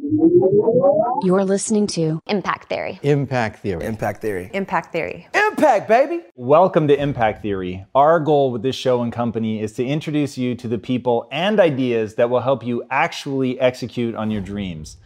You're listening to Impact Theory. Impact Theory. Impact Theory. Impact Theory. Impact, baby! Welcome to Impact Theory. Our goal with this show and company is to introduce you to the people and ideas that will help you actually execute on your dreams.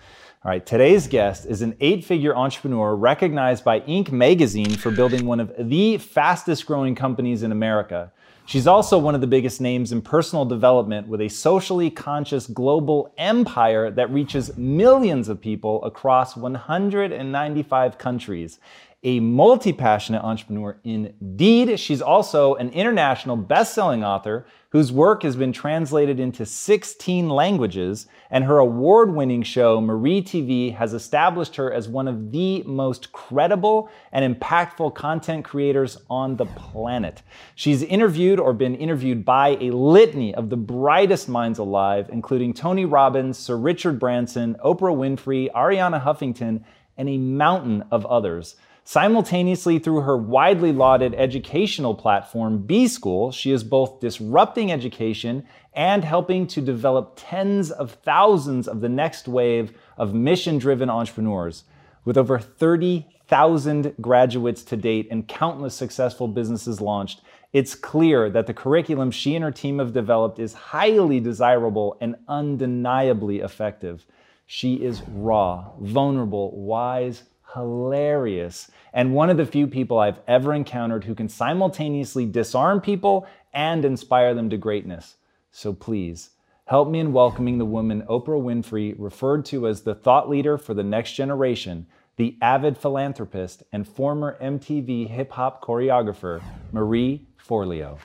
All right, today's guest is an eight figure entrepreneur recognized by Inc. magazine for building one of the fastest growing companies in America. She's also one of the biggest names in personal development with a socially conscious global empire that reaches millions of people across 195 countries. A multi passionate entrepreneur indeed. She's also an international best selling author whose work has been translated into 16 languages, and her award winning show, Marie TV, has established her as one of the most credible and impactful content creators on the planet. She's interviewed or been interviewed by a litany of the brightest minds alive, including Tony Robbins, Sir Richard Branson, Oprah Winfrey, Arianna Huffington, and a mountain of others. Simultaneously, through her widely lauded educational platform, B School, she is both disrupting education and helping to develop tens of thousands of the next wave of mission driven entrepreneurs. With over 30,000 graduates to date and countless successful businesses launched, it's clear that the curriculum she and her team have developed is highly desirable and undeniably effective. She is raw, vulnerable, wise, hilarious, and one of the few people I've ever encountered who can simultaneously disarm people and inspire them to greatness. So please, help me in welcoming the woman Oprah Winfrey referred to as the thought leader for the next generation, the avid philanthropist and former MTV hip hop choreographer, Marie Forleo.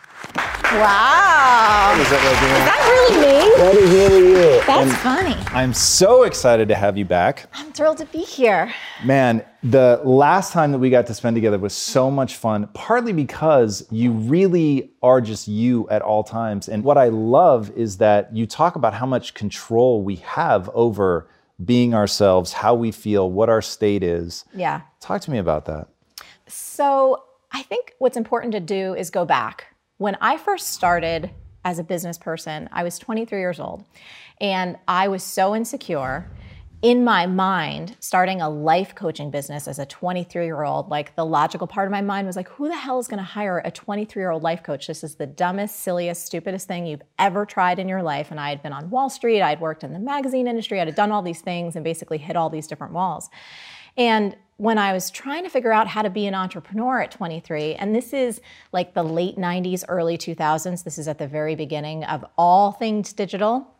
Wow. Is that like Is that really me? That is really you. That's funny. I'm so excited to have you back. I'm thrilled to be here. Man, the last time that we got to spend together was so much fun, partly because you really are just you at all times. And what I love is that you talk about how much control we have over being ourselves, how we feel, what our state is. Yeah. Talk to me about that. So I think what's important to do is go back. When I first started as a business person, I was 23 years old and I was so insecure in my mind, starting a life coaching business as a 23 year old, like the logical part of my mind was like, who the hell is going to hire a 23 year old life coach? This is the dumbest, silliest, stupidest thing you've ever tried in your life. And I had been on Wall Street, I'd worked in the magazine industry, I had done all these things and basically hit all these different walls. And when I was trying to figure out how to be an entrepreneur at 23, and this is like the late 90s, early 2000s, this is at the very beginning of all things digital,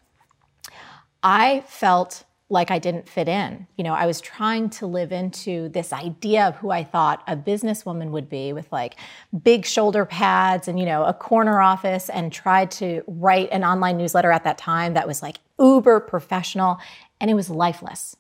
I felt like I didn't fit in. You know, I was trying to live into this idea of who I thought a businesswoman would be with like big shoulder pads and, you know, a corner office and tried to write an online newsletter at that time that was like uber professional and it was lifeless.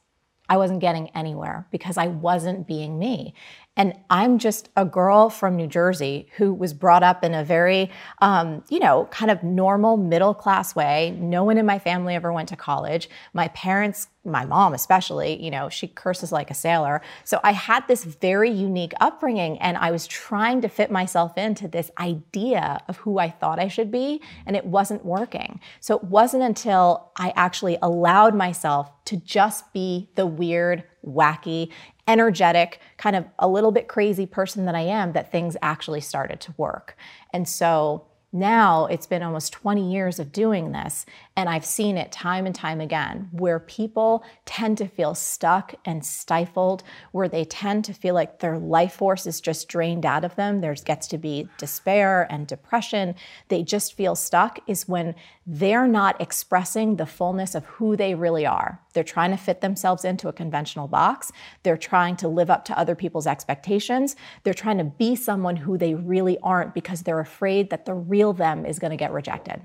I wasn't getting anywhere because I wasn't being me. And I'm just a girl from New Jersey who was brought up in a very, um, you know, kind of normal middle class way. No one in my family ever went to college. My parents, my mom especially, you know, she curses like a sailor. So I had this very unique upbringing and I was trying to fit myself into this idea of who I thought I should be, and it wasn't working. So it wasn't until I actually allowed myself to just be the weird, wacky, energetic, kind of a little bit crazy person that I am, that things actually started to work. And so now it's been almost 20 years of doing this, and I've seen it time and time again where people tend to feel stuck and stifled, where they tend to feel like their life force is just drained out of them. There gets to be despair and depression. They just feel stuck, is when they're not expressing the fullness of who they really are. They're trying to fit themselves into a conventional box. They're trying to live up to other people's expectations. They're trying to be someone who they really aren't because they're afraid that the real them is going to get rejected.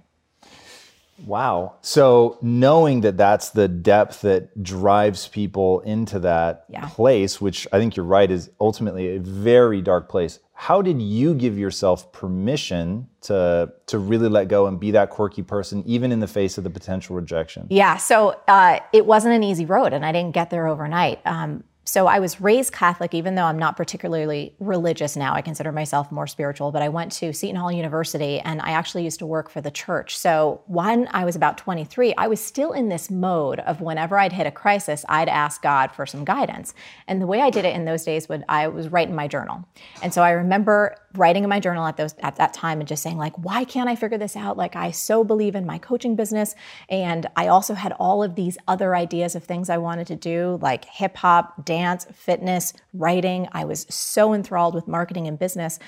Wow. So knowing that that's the depth that drives people into that Yeah. place, which I think you're right is ultimately a very dark place. How did you give yourself permission to to really let go and be that quirky person, even in the face of the potential rejection? Yeah, so uh, it wasn't an easy road, and I didn't get there overnight. Um, so I was raised Catholic, even though I'm not particularly religious now. I consider myself more spiritual, but I went to Seton Hall University and I actually used to work for the church. So when I was about 23, I was still in this mode of whenever I'd hit a crisis, I'd ask God for some guidance. And the way I did it in those days would I was writing my journal. And so I remember writing in my journal at those at that time and just saying like why can't I figure this out? Like I so believe in my coaching business and I also had all of these other ideas of things I wanted to do like hip hop, dance, fitness, writing. I was so enthralled with marketing and business.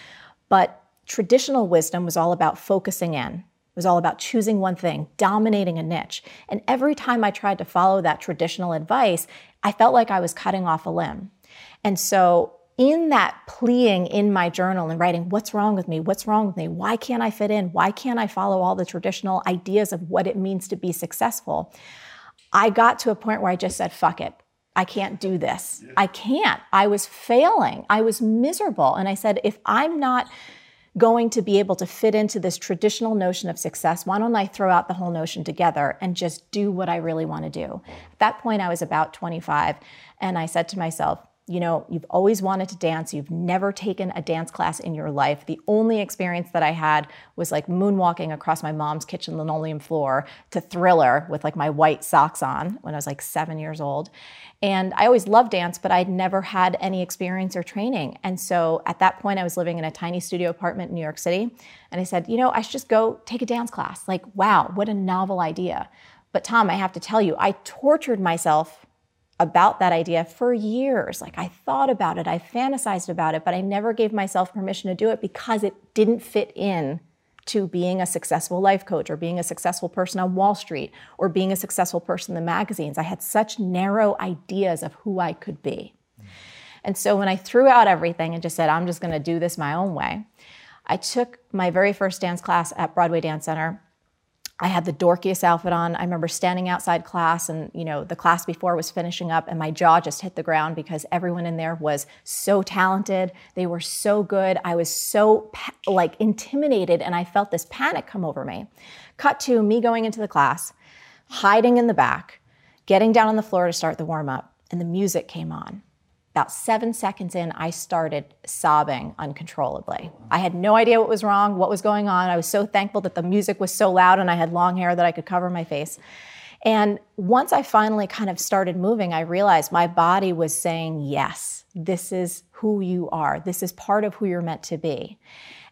But traditional wisdom was all about focusing in. It was all about choosing one thing, dominating a niche. And every time I tried to follow that traditional advice, I felt like I was cutting off a limb. And so, in that pleading in my journal and writing, what's wrong with me? What's wrong with me? Why can't I fit in? Why can't I follow all the traditional ideas of what it means to be successful? I got to a point where I just said, fuck it. I can't do this. I can't. I was failing. I was miserable. And I said, if I'm not going to be able to fit into this traditional notion of success, why don't I throw out the whole notion together and just do what I really want to do? At that point, I was about 25, and I said to myself, you know, you've always wanted to dance. You've never taken a dance class in your life. The only experience that I had was like moonwalking across my mom's kitchen linoleum floor to thriller with like my white socks on when I was like seven years old. And I always loved dance, but I'd never had any experience or training. And so at that point, I was living in a tiny studio apartment in New York City. And I said, you know, I should just go take a dance class. Like, wow, what a novel idea. But Tom, I have to tell you, I tortured myself about that idea for years. Like I thought about it, I fantasized about it, but I never gave myself permission to do it because it didn't fit in to being a successful life coach or being a successful person on Wall Street or being a successful person in the magazines. I had such narrow ideas of who I could be. And so when I threw out everything and just said, I'm just going to do this my own way, I took my very first dance class at Broadway Dance Center. I had the dorkiest outfit on. I remember standing outside class and, you know, the class before was finishing up and my jaw just hit the ground because everyone in there was so talented. They were so good. I was so like intimidated and I felt this panic come over me. Cut to me going into the class, hiding in the back, getting down on the floor to start the warm up, and the music came on. About seven seconds in, I started sobbing uncontrollably. I had no idea what was wrong, what was going on. I was so thankful that the music was so loud and I had long hair that I could cover my face. And once I finally kind of started moving, I realized my body was saying, Yes, this is who you are. This is part of who you're meant to be.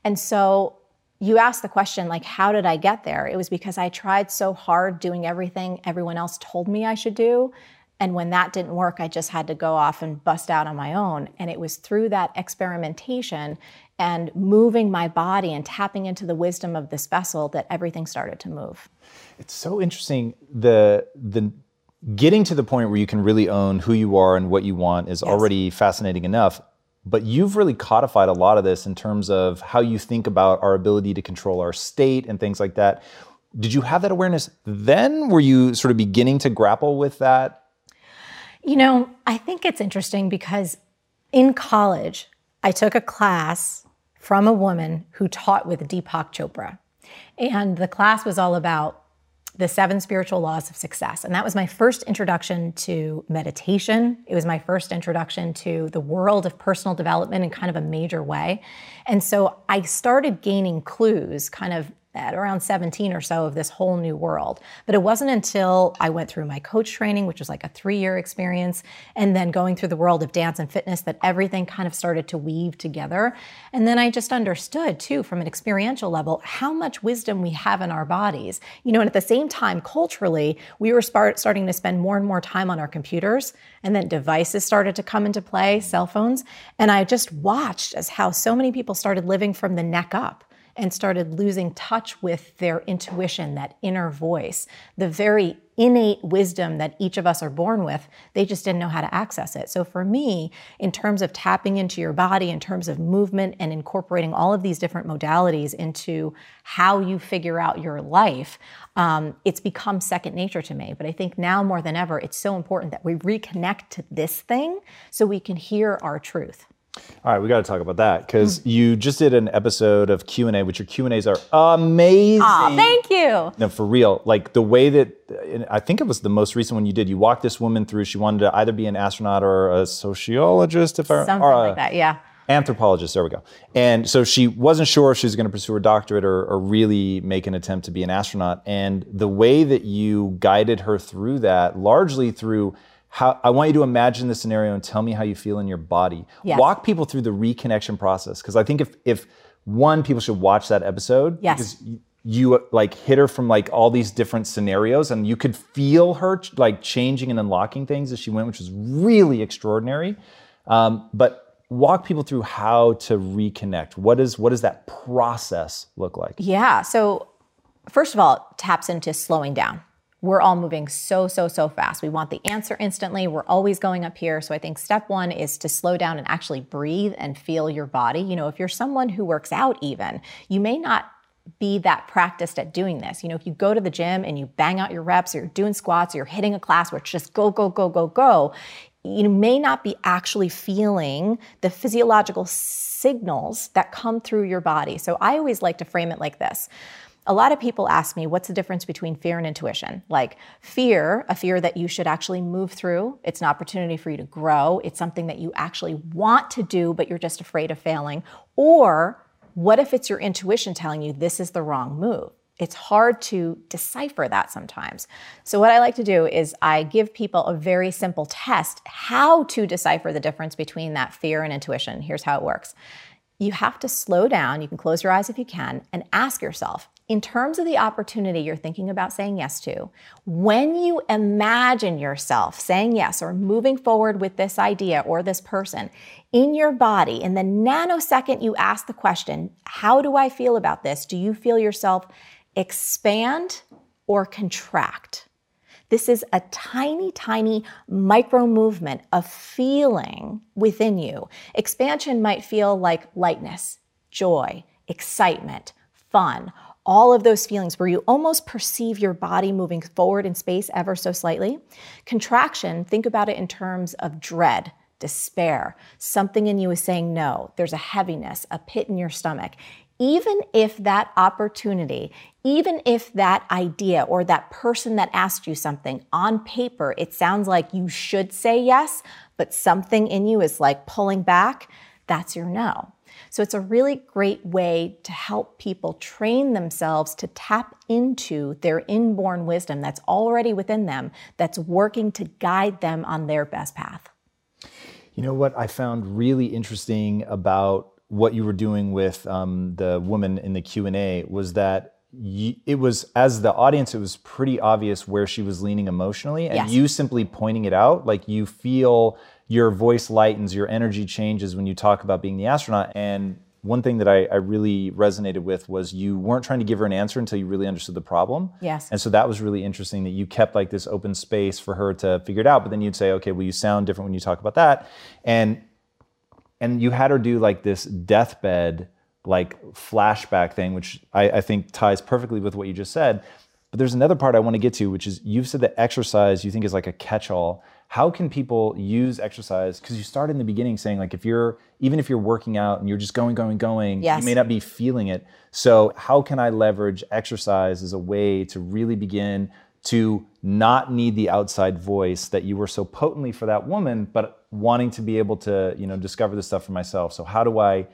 And so you asked the question, like, how did I get there? It was because I tried so hard doing everything everyone else told me I should do and when that didn't work, I just had to go off and bust out on my own. And it was through that experimentation and moving my body and tapping into the wisdom of this vessel that everything started to move. It's so interesting. The the getting to the point where you can really own who you are and what you want is Yes. already fascinating enough. But you've really codified a lot of this in terms of how you think about our ability to control our state and things like that. Did you have that awareness then? Were you sort of beginning to grapple with that You know, I think it's interesting because in college, I took a class from a woman who taught with Deepak Chopra. And the class was all about the seven spiritual laws of success. And that was my first introduction to meditation. It was my first introduction to the world of personal development in kind of a major way. And so I started gaining clues kind of at around 17 or so of this whole new world. But it wasn't until I went through my coach training, which was like a three year experience, and then going through the world of dance and fitness that everything kind of started to weave together. And then I just understood too, from an experiential level, how much wisdom we have in our bodies. You know, and at the same time, culturally, we were start, starting to spend more and more time on our computers, and then devices started to come into play, cell phones. And I just watched as how so many people started living from the neck up and started losing touch with their intuition, that inner voice, the very innate wisdom that each of us are born with. They just didn't know how to access it. So, for me, in terms of tapping into your body, in terms of movement, and incorporating all of these different modalities into how you figure out your life, um, it's become second nature to me. But I think now more than ever, it's so important that we reconnect to this thing so we can hear our truth. All right, we got to talk about that because mm. you just did an episode of Q and A, which your Q and A's are amazing. Oh, thank you. No, for real. Like the way that I think it was the most recent one you did. You walked this woman through. She wanted to either be an astronaut or a sociologist, if I something like that. Yeah. Anthropologist. There we go. And so she wasn't sure if she was going to pursue her doctorate or, or really make an attempt to be an astronaut. And the way that you guided her through that, largely through how I want you to imagine the scenario and tell me how you feel in your body. Yes. Walk people through the reconnection process because I think if if one people should watch that episode yes. because you, you like hit her from like all these different scenarios and you could feel her like changing and unlocking things as she went, which was really extraordinary. Um, but walk people through how to reconnect. What is what does that process look like? Yeah. So first of all, taps into slowing down we're all moving so, so, so fast. We want the answer instantly. We're always going up here. So I think step one is to slow down and actually breathe and feel your body. You know, if you're someone who works out, even, you may not be that practiced at doing this. You know, if you go to the gym and you bang out your reps, or you're doing squats, or you're hitting a class where it's just go, go, go, go, go, you may not be actually feeling the physiological signals that come through your body. So I always like to frame it like this a lot of people ask me what's the difference between fear and intuition like fear a fear that you should actually move through it's an opportunity for you to grow it's something that you actually want to do but you're just afraid of failing or what if it's your intuition telling you this is the wrong move it's hard to decipher that sometimes. So, what I like to do is I give people a very simple test how to decipher the difference between that fear and intuition. Here's how it works you have to slow down. You can close your eyes if you can and ask yourself in terms of the opportunity you're thinking about saying yes to, when you imagine yourself saying yes or moving forward with this idea or this person in your body, in the nanosecond you ask the question, How do I feel about this? Do you feel yourself expand or contract? This is a tiny, tiny micro movement of feeling within you. Expansion might feel like lightness, joy, excitement, fun all of those feelings where you almost perceive your body moving forward in space ever so slightly. Contraction, think about it in terms of dread, despair. Something in you is saying no. There's a heaviness, a pit in your stomach. Even if that opportunity, even if that idea or that person that asked you something on paper, it sounds like you should say yes, but something in you is like pulling back, that's your no. So it's a really great way to help people train themselves to tap into their inborn wisdom that's already within them, that's working to guide them on their best path. You know what I found really interesting about what you were doing with um, the woman in the Q and A was that it was as the audience it was pretty obvious where she was leaning emotionally and yes. you simply pointing it out like you feel your voice lightens, your energy changes when you talk about being the astronaut. And one thing that I, I, really resonated with was you weren't trying to give her an answer until you really understood the problem. Yes. And so that was really interesting that you kept like this open space for her to figure it out. But then you'd say, okay, well, you sound different when you talk about that. And and you had her do like this deathbed like flashback thing, which I, I think ties perfectly with what you just said. But there's another part I want to get to, which is you've said that exercise you think is like a catch-all. How can people use exercise? Because you started in the beginning saying like if you're even if you're working out and you're just going going going yes. you may not be feeling it. So how can i leverage exercise as a way to really begin to not need the outside voice that you were so potently for that woman but wanting to be able to you know discover this stuff for myself? So how do i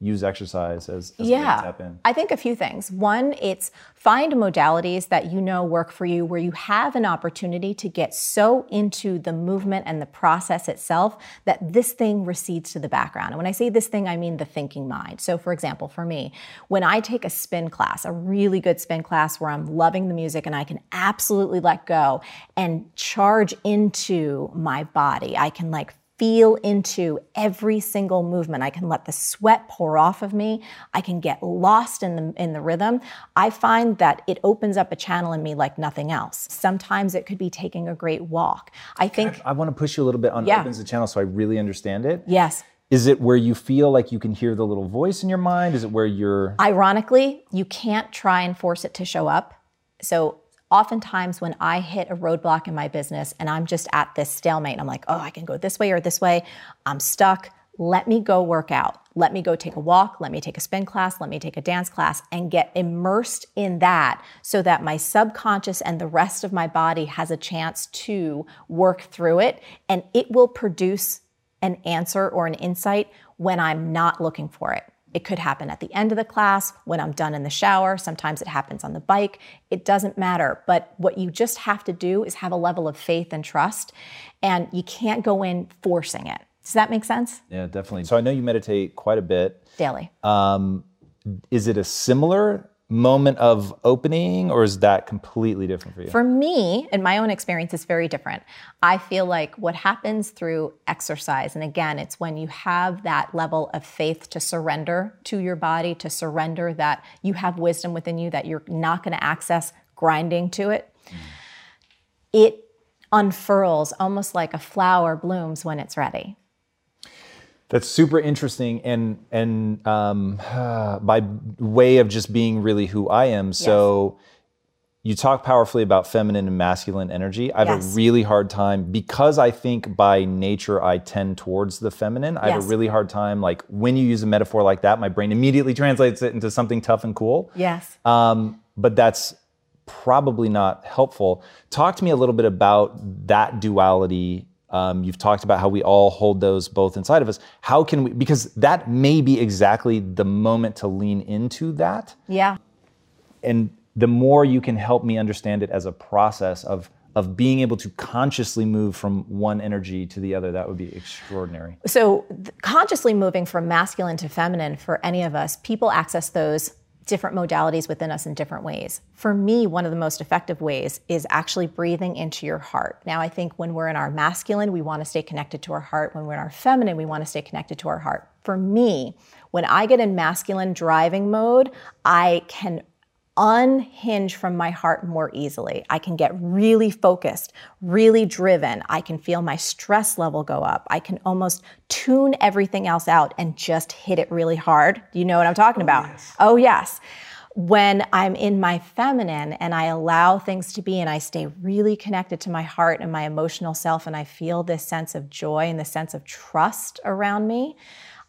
use exercise as, as yeah, tap in? I think a few things. One, it's find modalities that you know work for you where you have an opportunity to get so into the movement and the process itself that this thing recedes to the background. And when I say this thing, I mean the thinking mind. So for example, for me, when I take a spin class, a really good spin class where I'm loving the music and I can absolutely let go and charge into my body, I can like feel into every single movement. I can let the sweat pour off of me. I can get lost in the in the rhythm. I find that it opens up a channel in me like nothing else. Sometimes it could be taking a great walk. I think I want to push you a little bit on Yeah. opens the channel so I really understand it. yes. Is it where you feel like you can hear the little voice in your mind? Is it where you're Ironically, you can't try and force it to show up. So oftentimes when I hit a roadblock in my business and I'm just at this stalemate, I'm like, oh, I can go this way or this way, I'm stuck. Let me go work out. Let me go take a walk. Let me take a spin class. Let me take a dance class and get immersed in that so that my subconscious and the rest of my body has a chance to work through it. And it will produce an answer or an insight when I'm not looking for it. It could happen at the end of the class, when I'm done in the shower. Sometimes it happens on the bike. It doesn't matter. But what you just have to do is have a level of faith and trust, and you can't go in forcing it. Does that make sense? Yeah, definitely. So I know you meditate quite a bit. Daily. Um, is it a similar moment of opening or is that completely different for you? For me, in my own experience, it's very different. I feel like what happens through exercise, and again, it's when you have that level of faith to surrender to your body, to surrender that you have wisdom within you, that you're not going to access grinding to it. It unfurls almost like a flower blooms when it's ready. That's super interesting, and and um, by way of just being really who I am. So, you talk powerfully about feminine and masculine energy. I have Yes. a really hard time because I think by nature I tend towards the feminine. I have a really hard time, like when you use a metaphor like that, my brain immediately translates it into something tough and cool. Yes. Um, but that's probably not helpful. Talk to me a little bit about that duality. Um, you've talked about how we all hold those both inside of us. How can we, because that may be exactly the moment to lean into that. Yeah. And the more you can help me understand it as a process of, of being able to consciously move from one energy to the other, that would be extraordinary. So, th- consciously moving from masculine to feminine for any of us, people access those different modalities within us in different ways. For me, one of the most effective ways is actually breathing into your heart. Now, I think when we're in our masculine, we want to stay connected to our heart. When we're in our feminine, we want to stay connected to our heart. For me, when I get in masculine driving mode, I can unhinge from my heart more easily. I can get really focused, really driven. I can feel my stress level go up. I can almost tune everything else out and just hit it really hard. You know what I'm talking oh, about? Oh, yes. When I'm in my feminine and I allow things to be and I stay really connected to my heart and my emotional self, and I feel this sense of joy and this sense of trust around me,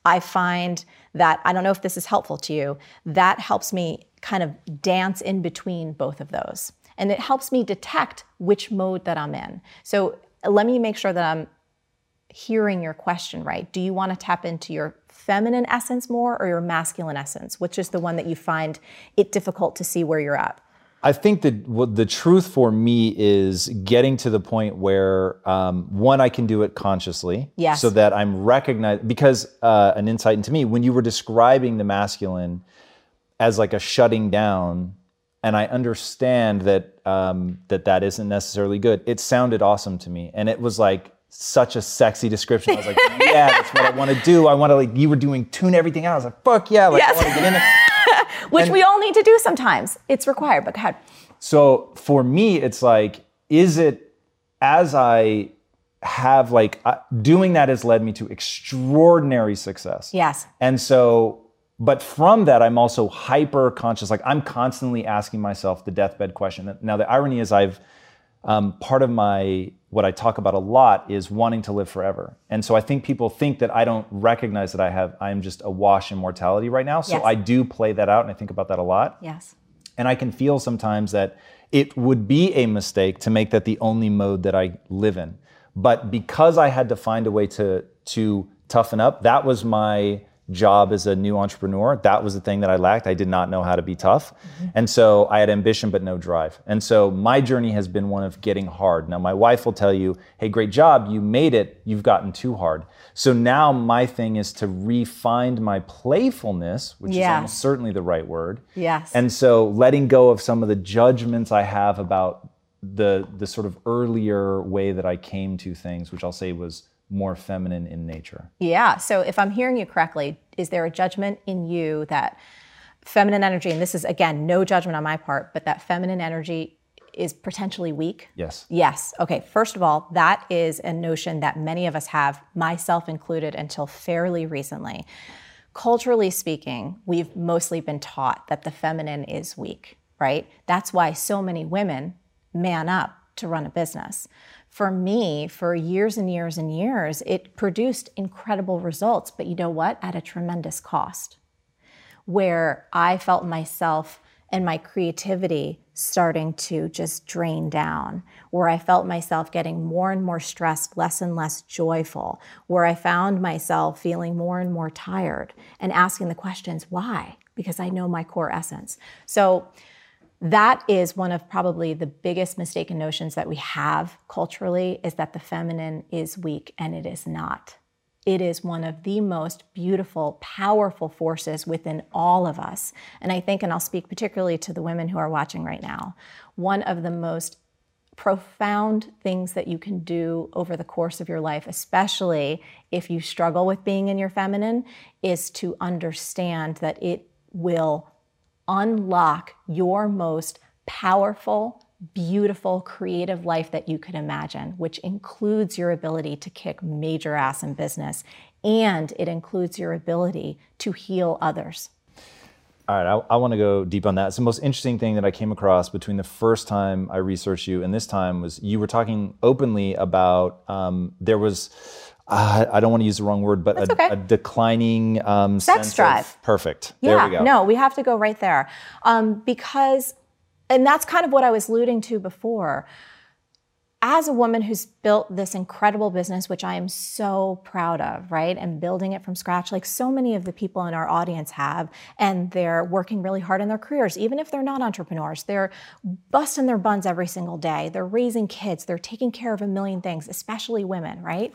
I find that, I don't know if this is helpful to you, that helps me kind of dance in between both of those. And it helps me detect which mode that I'm in. So let me make sure that I'm hearing your question right. Do you want to tap into your feminine essence more or your masculine essence? Which is the one that you find it difficult to see where you're at? I think that what the truth for me is getting to the point where um, one, I can do it consciously, Yes. so that I'm recognized. Because uh, an insight into me, when you were describing the masculine as like a shutting down, and I understand that um, that that isn't necessarily good. It sounded awesome to me, and it was like such a sexy description. I was like, yeah, that's what I want to do. I want to like you were doing tune everything out. I was like, fuck yeah, like Yes. I want to get in there. Which we all need to do sometimes. It's required, but go ahead. So for me, it's like, is it as I have like uh, doing that has led me to extraordinary success. Yes. And so, but from that, I'm also hyper conscious. Like I'm constantly asking myself the deathbed question. Now, the irony is, I've um, part of my what I talk about a lot is wanting to live forever. And so I think people think that I don't recognize that I have I am just awash in mortality right now. So Yes. I do play that out, and I think about that a lot. Yes. And I can feel sometimes that it would be a mistake to make that the only mode that I live in. But because I had to find a way to to toughen up, that was my job as a new entrepreneur. That was the thing that I lacked. I did not know how to be tough. Mm-hmm. And so I had ambition but no drive. And so my journey has been one of getting hard. Now my wife will tell you, "Hey, great job. You made it. You've gotten too hard." So now my thing is to refine my playfulness, which is almost certainly the right word. Yes. And so letting go of some of the judgments I have about the the sort of earlier way that I came to things, which I'll say was more feminine in nature? Yeah. So if I'm hearing you correctly, is there a judgment in you that feminine energy, and this is again, no judgment on my part, but that feminine energy is potentially weak? Yes. Yes. Okay. First of all, that is a notion that many of us have, myself included, until fairly recently. Culturally speaking, we've mostly been taught that the feminine is weak, right? That's why so many women man up to run a business. For me, for years and years and years, it produced incredible results, but you know what? At a tremendous cost, where I felt myself and my creativity starting to just drain down, where I felt myself getting more and more stressed, less and less joyful, where I found myself feeling more and more tired and asking the questions, why? Because I know my core essence. So, that is one of probably the biggest mistaken notions that we have culturally is that the feminine is weak and it is not. It is one of the most beautiful, powerful forces within all of us. And I think, and I'll speak particularly to the women who are watching right now, one of the most profound things that you can do over the course of your life, especially if you struggle with being in your feminine, is to understand that it will unlock your most powerful, beautiful, creative life that you could imagine, which includes your ability to kick major ass in business and it includes your ability to heal others. All right, I, I want to go deep on that. It's the most interesting thing that I came across between the first time I researched you and this time was you were talking openly about um, there was uh, I don't want to use the wrong word, but a, okay. a, declining um, sex drive. Of, perfect. Yeah, there we go. no, we have to go right there um, because, and that's kind of what I was alluding to before as a woman who's built this incredible business, which I am so proud of, right? And building it from scratch, like so many of the people in our audience have, and they're working really hard in their careers, even if they're not entrepreneurs. They're busting their buns every single day. They're raising kids. They're taking care of a million things, especially women, right?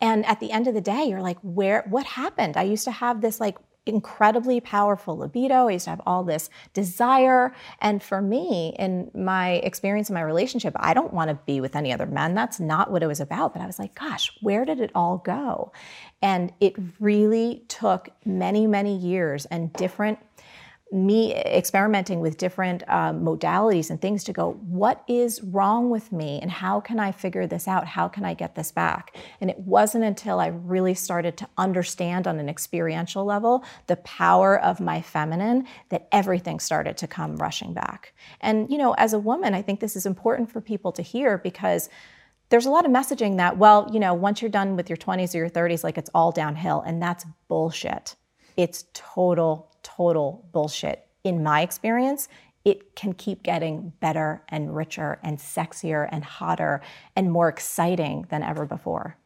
And at the end of the day, you're like, where, what happened? I used to have this like incredibly powerful libido. I used to have all this desire. And for me, in my experience in my relationship, I don't want to be with any other men. That's not what it was about. But I was like, gosh, where did it all go? And it really took many, many years and different me experimenting with different um, modalities and things to go, what is wrong with me and how can I figure this out? How can I get this back? And it wasn't until I really started to understand on an experiential level the power of my feminine that everything started to come rushing back. And, you know, as a woman, I think this is important for people to hear because there's a lot of messaging that, well, you know, once you're done with your 20s or your 30s, like it's all downhill. And that's bullshit. It's total total bullshit. In my experience, it can keep getting better and richer and sexier and hotter and more exciting than ever before.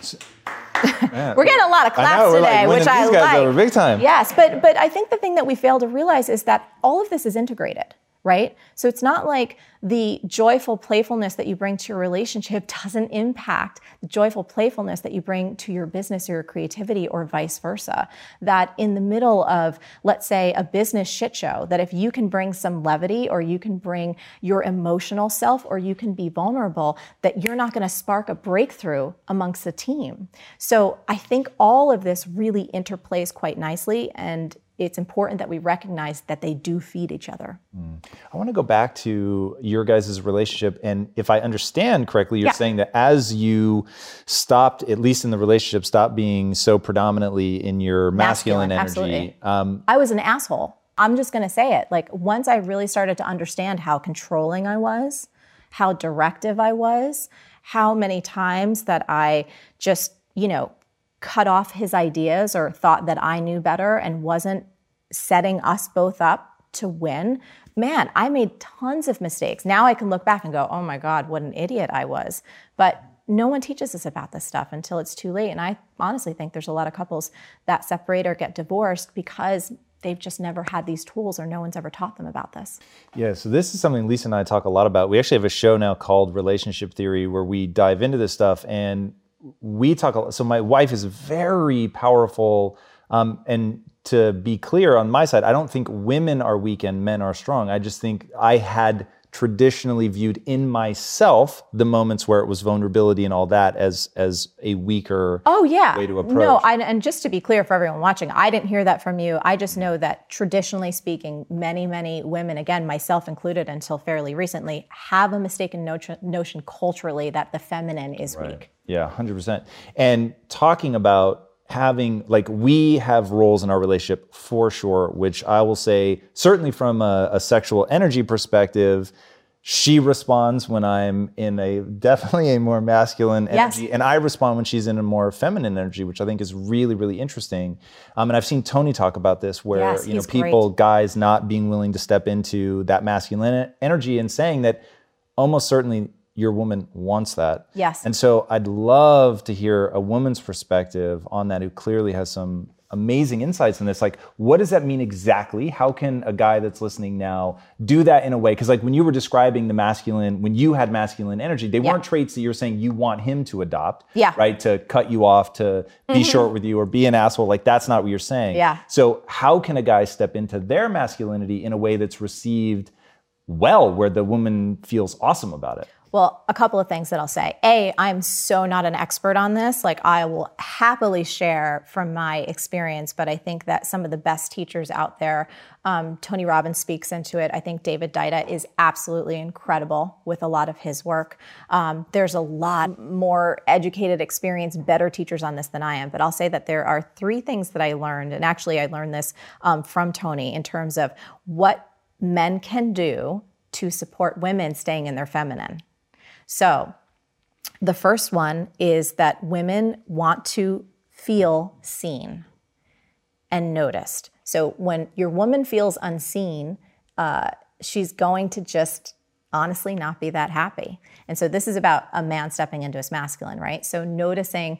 So, We're getting a lot of claps know, today, like which I like. Over big time. Yes, but but I think the thing that we fail to realize is that all of this is integrated right? So it's not like the joyful playfulness that you bring to your relationship doesn't impact the joyful playfulness that you bring to your business or your creativity or vice versa. That in the middle of, let's say, a business shit show, that if you can bring some levity or you can bring your emotional self or you can be vulnerable, that you're not going to spark a breakthrough amongst the team. So I think all of this really interplays quite nicely and it's important that we recognize that they do feed each other. Mm. I want to go back to your guys' relationship. And if I understand correctly, you're yeah. saying that as you stopped, at least in the relationship, stopped being so predominantly in your masculine, masculine energy. Um, I was an asshole. I'm just going to say it. Like, once I really started to understand how controlling I was, how directive I was, how many times that I just, you know, cut off his ideas or thought that I knew better and wasn't setting us both up to win, man, I made tons of mistakes. Now I can look back and go, oh my God, what an idiot I was. But no one teaches us about this stuff until it's too late. And I honestly think there's a lot of couples that separate or get divorced because they've just never had these tools or no one's ever taught them about this. Yeah, so this is something Lisa and I talk a lot about. We actually have a show now called Relationship Theory where we dive into this stuff and we talk a lot. So my wife is very powerful um, and to be clear on my side, I don't think women are weak and men are strong. I just think I had traditionally viewed in myself the moments where it was vulnerability and all that as as a weaker Oh yeah. way to approach. No, I, and just to be clear for everyone watching, I didn't hear that from you. I just know that traditionally speaking, many, many women, again, myself included until fairly recently, have a mistaken notion, notion culturally that the feminine is weak. Yeah, 100%. And talking about having, like, we have roles in our relationship for sure, which I will say, certainly from a, a sexual energy perspective, she responds when I'm in a definitely a more masculine Yes. energy, and I respond when she's in a more feminine energy, which I think is really, really interesting. Um, and I've seen Tony talk about this, where Yes, you know he's great. people, guys, not being willing to step into that masculine energy and saying that almost certainly your woman wants that. Yes. And so I'd love to hear a woman's perspective on that who clearly has some amazing insights in this. Like, what does that mean exactly? How can a guy that's listening now do that in a way? Because, like, when you were describing the masculine, when you had masculine energy, they weren't traits that you're saying you want him to adopt. Yeah. Mm-hmm. Right? To cut you off, to be short with you, or be an asshole. Like, that's not what you're saying. Yeah. So, how can a guy step into their masculinity in a way that's received well, where the woman feels awesome about it? Well, a couple of things that I'll say. A, I'm so not an expert on this. Like, I will happily share from my experience, but I think that some of the best teachers out there, um, Tony Robbins speaks into it. I think David Deida is absolutely incredible with a lot of his work. Um, there's a lot more educated, experienced, better teachers on this than I am. But I'll say that there are three things that I learned, and actually, I learned this um, from Tony in terms of what men can do to support women staying in their feminine. So, the first one is that women want to feel seen and noticed. So, when your woman feels unseen, uh, she's going to just honestly not be that happy. And so, this is about a man stepping into his masculine, right? So, noticing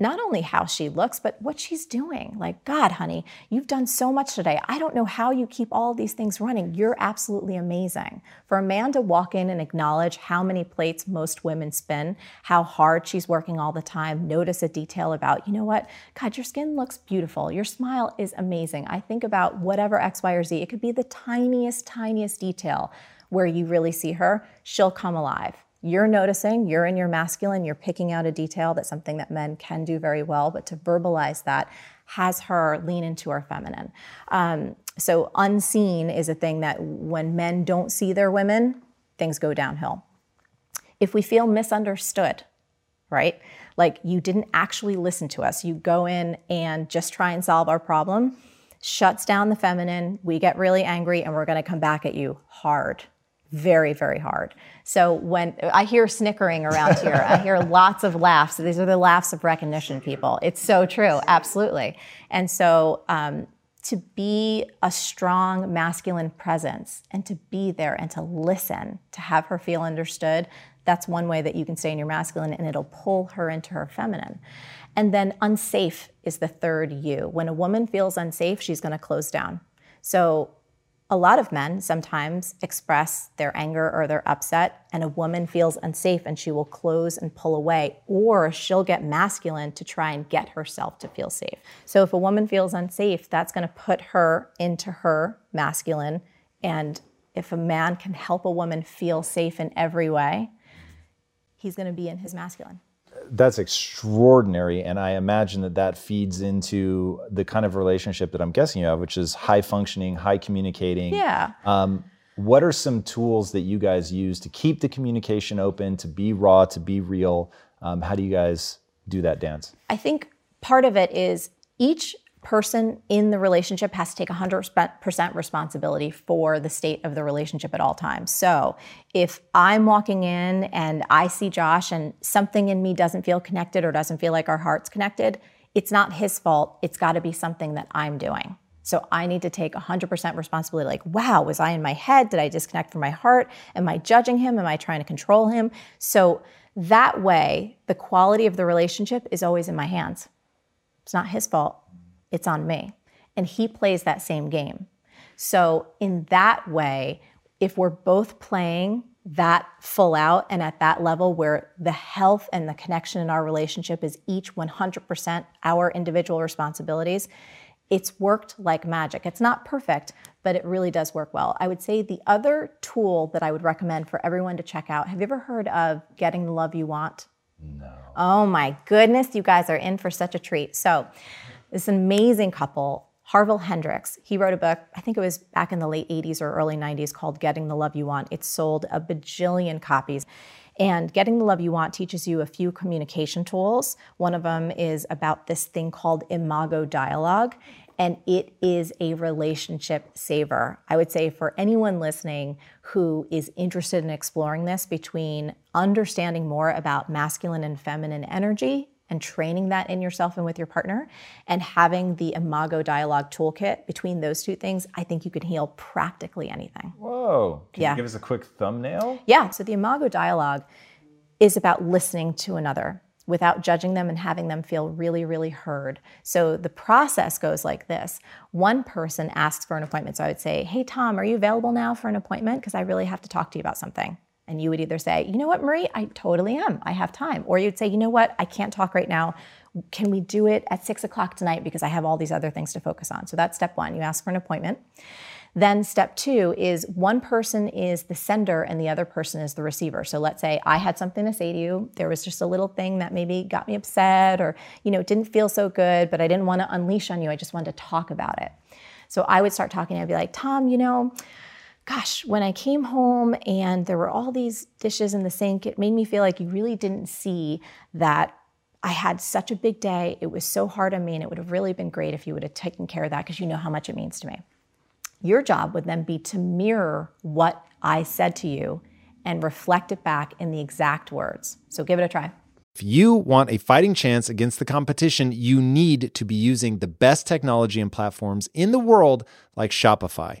not only how she looks, but what she's doing. Like, God, honey, you've done so much today. I don't know how you keep all these things running. You're absolutely amazing. For a man to walk in and acknowledge how many plates most women spin, how hard she's working all the time, notice a detail about, you know what? God, your skin looks beautiful. Your smile is amazing. I think about whatever X, Y, or Z. It could be the tiniest, tiniest detail where you really see her. She'll come alive you're noticing, you're in your masculine, you're picking out a detail that's something that men can do very well, but to verbalize that has her lean into her feminine. Um, so, unseen is a thing that when men don't see their women, things go downhill. If we feel misunderstood, right? Like you didn't actually listen to us, you go in and just try and solve our problem, shuts down the feminine, we get really angry, and we're gonna come back at you hard very very hard. So when i hear snickering around here. I hear lots of laughs. These are the laughs of recognition people. It's so true. Absolutely. And so um, to be a strong masculine presence and to be there and to listen to have her feel understood that's one way that you can stay in your masculine and it'll pull her into her feminine. And then unsafe is the third you. When a woman feels unsafe she's going to close down. So a lot of men sometimes express their anger or their upset, and a woman feels unsafe and she will close and pull away, or she'll get masculine to try and get herself to feel safe. So, if a woman feels unsafe, that's going to put her into her masculine. And if a man can help a woman feel safe in every way, he's going to be in his masculine. That's extraordinary and i imagine that that feeds into the kind of relationship that i'm guessing you have which is high functioning high communicating. Yeah. um, what are some tools that you guys use to keep the communication open to be raw to be real? Um, how do you guys do that dance? I think part of it is each person in the relationship has to take 100% responsibility for the state of the relationship at all times. So if I'm walking in and I see Josh and something in me doesn't feel connected or doesn't feel like our heart's connected, it's not his fault. It's got to be something that I'm doing. So I need to take 100% responsibility. Like, wow, was I in my head? Did I disconnect from my heart? Am I judging him? Am I trying to control him? So that way, the quality of the relationship is always in my hands. It's not his fault, it's on me. And he plays that same game. So, in that way, if we're both playing that full out and at that level where the health and the connection in our relationship is each 100% our individual responsibilities, it's worked like magic. It's not perfect, but it really does work well. I would say the other tool that I would recommend for everyone to check out have you ever heard of Getting the Love You Want? No. Oh my goodness, you guys are in for such a treat. So, this amazing couple, Harville Hendrix, he wrote a book, I think it was back in the late 80s or early 90s called Getting the Love You Want. It sold a bajillion copies. And Getting the Love You Want teaches you a few communication tools. One of them is about this thing called imago dialogue and it is a relationship saver. I would say for anyone listening who is interested in exploring this between understanding more about masculine and feminine energy and training that in yourself and with your partner and having the imago dialogue toolkit between those two things i think you can heal practically anything Whoa. Can Yeah. you give us a quick thumbnail? yeah so the imago dialogue is about listening to another without judging them and having them feel really really heard so the process goes like this one person asks for an appointment so i would say hey tom are you available now for an appointment because i really have to talk to you about something and you would either say you know what marie i totally am i have time or you'd say you know what i can't talk right now can we do it at six o'clock tonight because i have all these other things to focus on so that's step one you ask for an appointment then step two is one person is the sender and the other person is the receiver. So let's say I had something to say to you. There was just a little thing that maybe got me upset or, you know, didn't feel so good, but I didn't want to unleash on you. I just wanted to talk about it. So I would start talking. I'd be like, Tom, you know, gosh, when I came home and there were all these dishes in the sink, it made me feel like you really didn't see that I had such a big day. It was so hard on me, and it would have really been great if you would have taken care of that because you know how much it means to me. Your job would then be to mirror what I said to you and reflect it back in the exact words. So give it a try. If you want a fighting chance against the competition, you need to be using the best technology and platforms in the world like Shopify.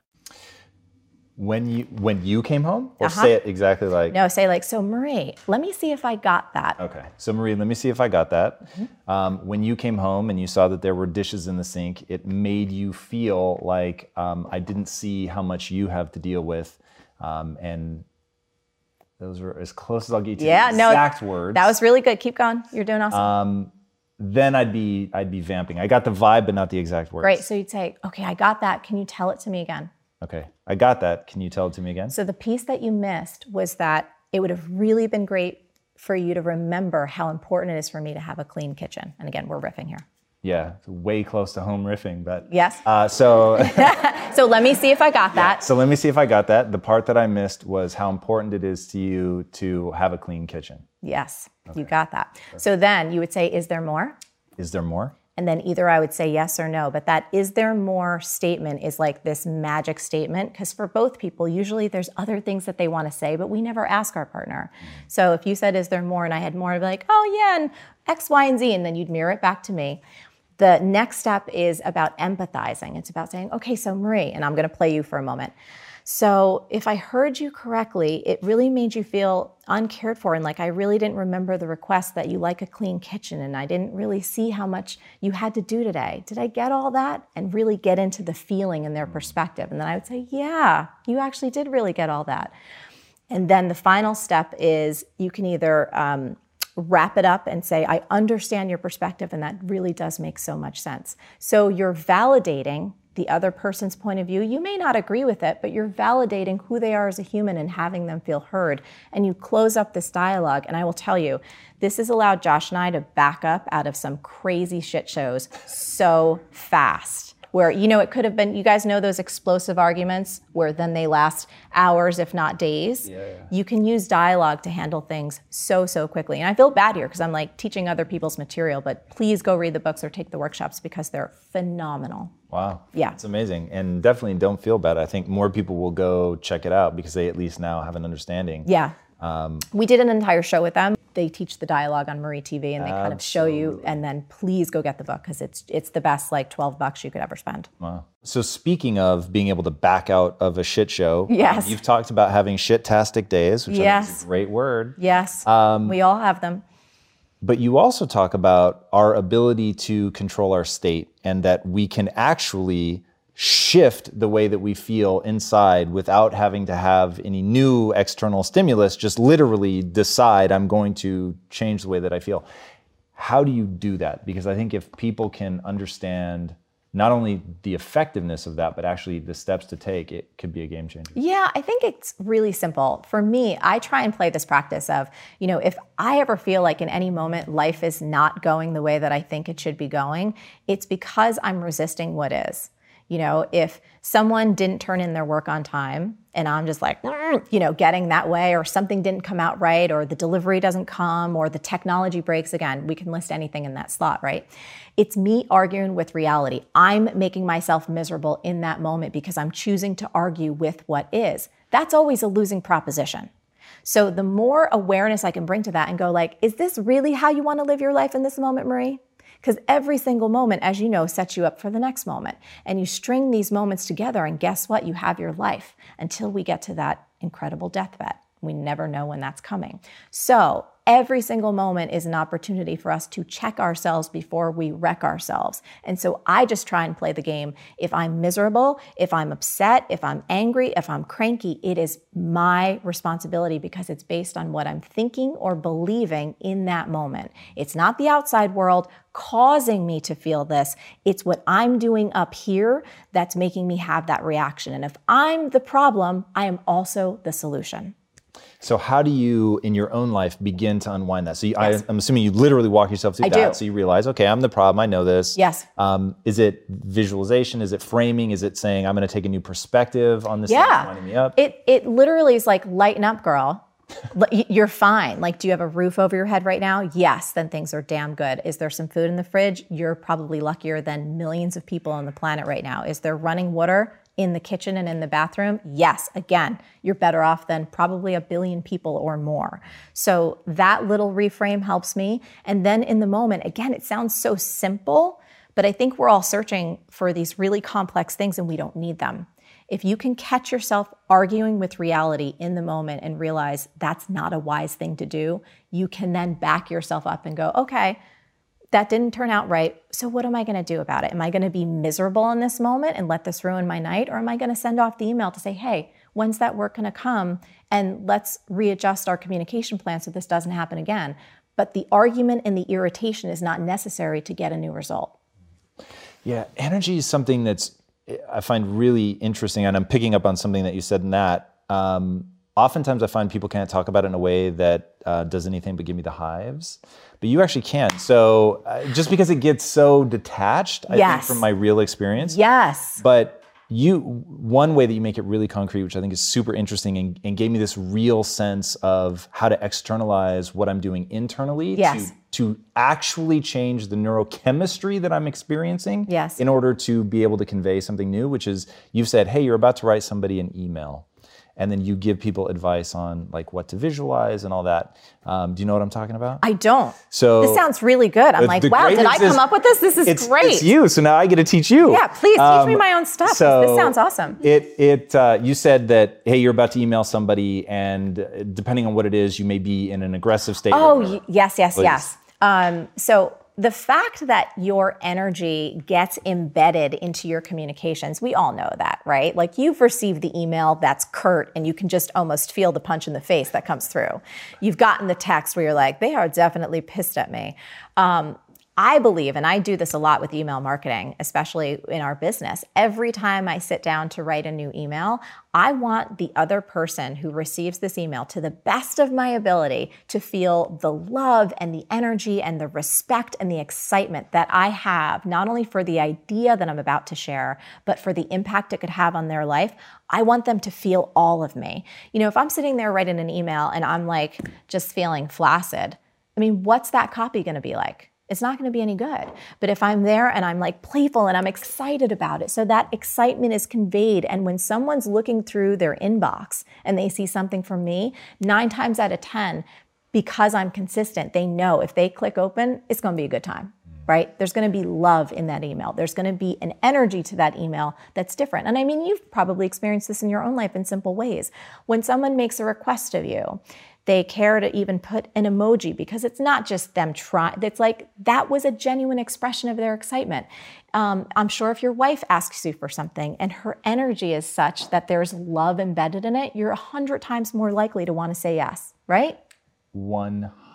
When you when you came home, or Uh-huh. say it exactly like No, say like, so Marie, let me see if I got that. Okay, so Marie, let me see if I got that. Mm-hmm. Um, when you came home and you saw that there were dishes in the sink, it made you feel like um, I didn't see how much you have to deal with, um, and those were as close as I'll get to Yeah, the no, exact words. That was really good. Keep going. You're doing awesome. Um, then I'd be I'd be vamping. I got the vibe, but not the exact words. Great. So you'd say, okay, I got that. Can you tell it to me again? Okay, I got that. Can you tell it to me again? So the piece that you missed was that it would have really been great for you to remember how important it is for me to have a clean kitchen. And again, we're riffing here. yeah, it's way close to home riffing, but Yes. Uh, so. So let me see if I got that. So let me see if I got that. The part that I missed was how important it is to you to have a clean kitchen. Yes, you got that. So then you would say, is there more? Is there more? And then either I would say yes or no. But that is there more statement is like this magic statement. Because for both people, usually there's other things that they want to say, but we never ask our partner. Mm-hmm. So if you said, is there more? And I had more, I'd be like, oh, yeah, and X, Y, and Z. And then you'd mirror it back to me. The next step is about empathizing. It's about saying, okay, so Marie, and I'm going to play you for a moment. So, if I heard you correctly, it really made you feel uncared for. And like, I really didn't remember the request that you like a clean kitchen. And I didn't really see how much you had to do today. Did I get all that? And really get into the feeling and their perspective. And then I would say, yeah, you actually did really get all that. And then the final step is you can either um, wrap it up and say, I understand your perspective, and that really does make so much sense. So you're validating the other person's point of view. You may not agree with it, but you're validating who they are as a human and having them feel heard. And you close up this dialogue. And I will tell you, this has allowed Josh and I to back up out of some crazy shit shows so fast where you know it could have been you guys know those explosive arguments where then they last hours if not days? Yeah, yeah. you can use dialogue to handle things so so quickly. And i feel bad here because i'm like teaching other people's material but please go read the books or take the workshops because they're phenomenal. Wow. Yeah. It's amazing. And definitely don't feel bad. I think more people will go check it out because they at least now have an understanding. Yeah. Um, we did an entire show with them. They teach the dialogue on Marie TV, and they kind of show you. And then please go get the book because it's it's the best like twelve bucks you could ever spend. Wow. So speaking of being able to back out of a shit show, yes, um, you've talked about having shit-tastic days, which yes. is a great word. Yes, um, we all have them. But you also talk about our ability to control our state, and that we can actually shift the way that we feel inside without having to have any new external stimulus, just literally decide I'm going to change the way that I feel. How do you do that? Because I think if people can understand not only the effectiveness of that, but actually the steps to take, it could be a game changer. Yeah, I think it's really simple. For me, I try and play this practice of, you know, if I ever feel like in any moment life is not going the way that I think it should be going, it's because I'm resisting what is. You know, if someone didn't turn in their work on time and I'm just like, mm, you know, getting that way, or something didn't come out right, or the delivery doesn't come, or the technology breaks again, we can list anything in that slot, right? It's me arguing with reality. I'm making myself miserable in that moment because I'm choosing to argue with what is. That's always a losing proposition. So the more awareness I can bring to that and go like, is this really how you want to live your life in this moment, Marie? Because every single moment, as you know, sets you up for the next moment. And you string these moments together, and guess what? You have your life until we get to that incredible deathbed. We never know when that's coming. So every single moment is an opportunity for us to check ourselves before we wreck ourselves. And so I just try and play the game. If I'm miserable, if I'm upset, if I'm angry, if I'm cranky, it is my responsibility because it's based on what I'm thinking or believing in that moment. It's not the outside world causing me to feel this. It's what I'm doing up here that's making me have that reaction. And if I'm the problem, I am also the solution. So how do you, in your own life, begin to unwind that? So you, yes. I, am assuming you literally walk yourself through I that. Do. So you realize, okay, I'm the problem. I know this. Yes. Um, is it visualization? Is it framing? Is it saying I'm going to take a new perspective on this? Yeah. Winding me up. It it literally is like lighten up, girl. You're fine. Like, do you have a roof over your head right now? Yes, then things are damn good. Is there some food in the fridge? You're probably luckier than millions of people on the planet right now. Is there running water? In the kitchen and in the bathroom, yes, again, you're better off than probably a billion people or more. So that little reframe helps me. And then in the moment, again, it sounds so simple, but I think we're all searching for these really complex things and we don't need them. If you can catch yourself arguing with reality in the moment and realize that's not a wise thing to do, you can then back yourself up and go, okay, that didn't turn out right. So, what am I going to do about it? Am I going to be miserable in this moment and let this ruin my night? Or am I going to send off the email to say, hey, when's that work going to come? And let's readjust our communication plan so this doesn't happen again. But the argument and the irritation is not necessary to get a new result. Yeah, energy is something that's I find really interesting, and I'm picking up on something that you said in that. Um, oftentimes, I find people can't talk about it in a way that uh, does anything but give me the hives but you actually can. So uh, just because it gets so detached, I yes. think from my real experience. Yes. But you, one way that you make it really concrete, which I think is super interesting and, and gave me this real sense of how to externalize what I'm doing internally yes. to to actually change the neurochemistry that I'm experiencing Yes. in order to be able to convey something new, which is you've said, hey, you're about to write somebody an email. And then you give people advice on like what to visualize and all that. Um, do you know what I'm talking about? I don't. So- this sounds really good. I'm like, wow, did I come up with this? This is it's, great. It's you, so now I get to teach you. Yeah, please teach me my own stuff, 'cause this so sounds awesome. It it uh, you said that hey, you're about to email somebody, and uh, depending on what it is, you may be in an aggressive state. Oh, y- yes, yes, Please. yes. Um, so the fact that your energy gets embedded into your communications, we all know that, right? Like you've received the email that's curt and you can just almost feel the punch in the face that comes through. You've gotten the text where you're like, they are definitely pissed at me. Um, I believe, and I do this a lot with email marketing, especially in our business. Every time I sit down to write a new email, I want the other person who receives this email to the best of my ability to feel the love and the energy and the respect and the excitement that I have, not only for the idea that I'm about to share, but for the impact it could have on their life. I want them to feel all of me. You know, if I'm sitting there writing an email and I'm like just feeling flaccid, I mean, what's that copy going to be like? It's not going to be any good. But if I'm there and I'm like playful and I'm excited about it, so that excitement is conveyed. And when someone's looking through their inbox and they see something from me, nine times out of 10, because I'm consistent, they know if they click open, it's going to be a good time. Right? There's going to be love in that email. There's going to be an energy to that email that's different. And I mean, you've probably experienced this in your own life in simple ways. When someone makes a request of you, they care to even put an emoji because it's not just them trying. It's like that was a genuine expression of their excitement. Um, I'm sure if your wife asks you for something and her energy is such that there's love embedded in it, you're a hundred times more likely to want to say yes, right?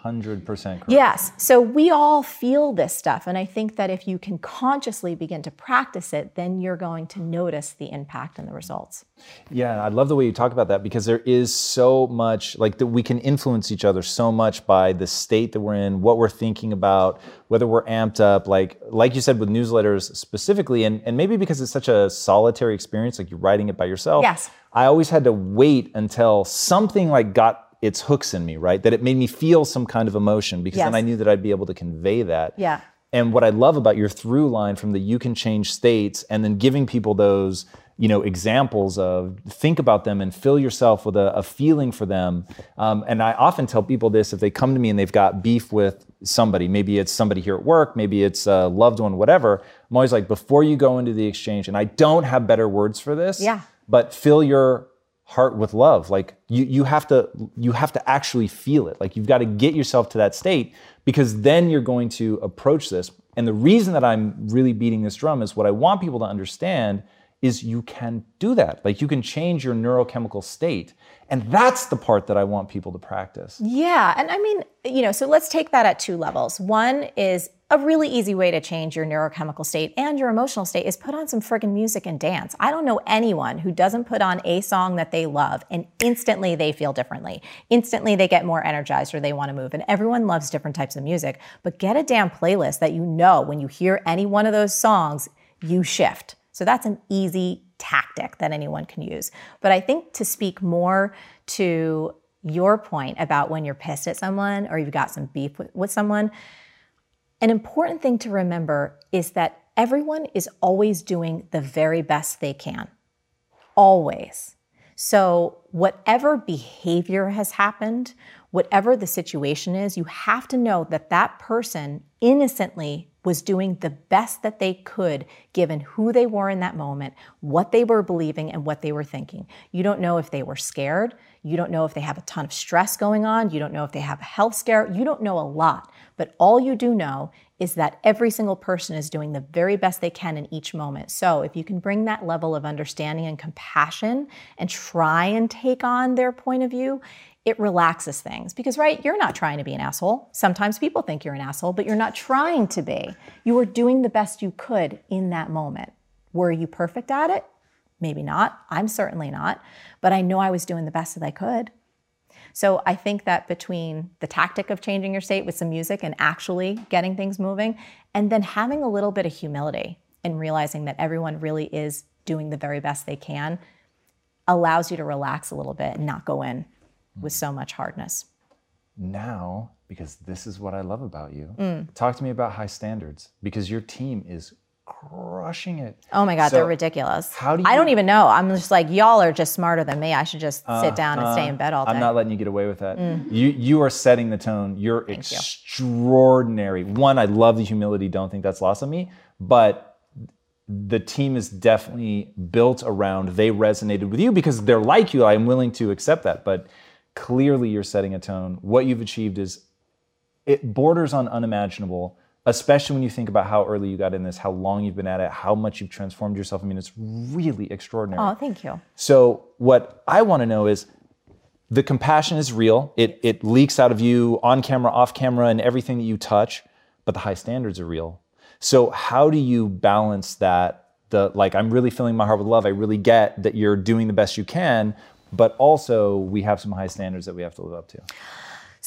Hundred percent correct. Yes. So we all feel this stuff. And I think that if you can consciously begin to practice it, then you're going to notice the impact and the results. Yeah, I love the way you talk about that because there is so much like that we can influence each other so much by the state that we're in, what we're thinking about, whether we're amped up, like like you said with newsletters specifically, and, and maybe because it's such a solitary experience, like you're writing it by yourself. Yes. I always had to wait until something like got its hooks in me, right? That it made me feel some kind of emotion because then I knew that I'd be able to convey that. Yeah. And what I love about your through line from the you can change states and then giving people those, you know, examples of think about them and fill yourself with a, a feeling for them. Um, and I often tell people this if they come to me and they've got beef with somebody, maybe it's somebody here at work, maybe it's a loved one, whatever. I'm always like, before you go into the exchange, and I don't have better words for this, Yeah. but fill your heart with love. Like you you have to you have to actually feel it. Like you've got to get yourself to that state because then you're going to approach this. And the reason that I'm really beating this drum is what I want people to understand is you can do that. Like you can change your neurochemical state. And that's the part that I want people to practice. Yeah. And I mean, you know, so let's take that at two levels. One is a really easy way to change your neurochemical state and your emotional state is put on some friggin' music and dance. I don't know anyone who doesn't put on a song that they love and instantly they feel differently. Instantly they get more energized or they want to move. And everyone loves different types of music. But get a damn playlist that you know when you hear any one of those songs, you shift. So that's an easy tactic that anyone can use. But I think to speak more to your point about when you're pissed at someone or you've got some beef with, someone, an important thing to remember is that everyone is always doing the very best they can. Always. So, whatever behavior has happened, whatever the situation is, you have to know that that person innocently was doing the best that they could given who they were in that moment, what they were believing, and what they were thinking. You don't know if they were scared. You don't know if they have a ton of stress going on. You don't know if they have a health scare. You don't know a lot. But all you do know is that every single person is doing the very best they can in each moment. So if you can bring that level of understanding and compassion and try and take on their point of view, it relaxes things. Because, right, you're not trying to be an asshole. Sometimes people think you're an asshole, but you're not trying to be. You were doing the best you could in that moment. Were you perfect at it? Maybe not. I'm certainly not. But I know I was doing the best that I could. So I think that between the tactic of changing your state with some music and actually getting things moving, and then having a little bit of humility and realizing that everyone really is doing the very best they can, allows you to relax a little bit and not go in with so much hardness. now, because this is what I love about you, Mm. talk to me about high standards because your team is crushing it. Oh my God, So, they're ridiculous. how do I don't even know. I'm just like, y'all are just smarter than me. I should just sit down and stay in bed all day. Uh, I'm not letting you get away with that. Mm. You you are setting the tone. You're extraordinary. One, I love the humility. Don't think that's lost on me. But the team is definitely built around. They resonated with you because they're like you. I'm willing to accept that. But clearly, you're setting a tone. What you've achieved is it borders on unimaginable. Especially when you think about how early you got in this, how long you've been at it, how much you've transformed yourself. I mean, it's really extraordinary. oh, thank you. So what I want to know is the compassion is real. It it leaks out of you on camera, off camera, and everything that you touch, but the high standards are real. So how do you balance that? The like I'm really filling my heart with love. I really get that you're doing the best you can, but also we have some high standards that we have to live up to.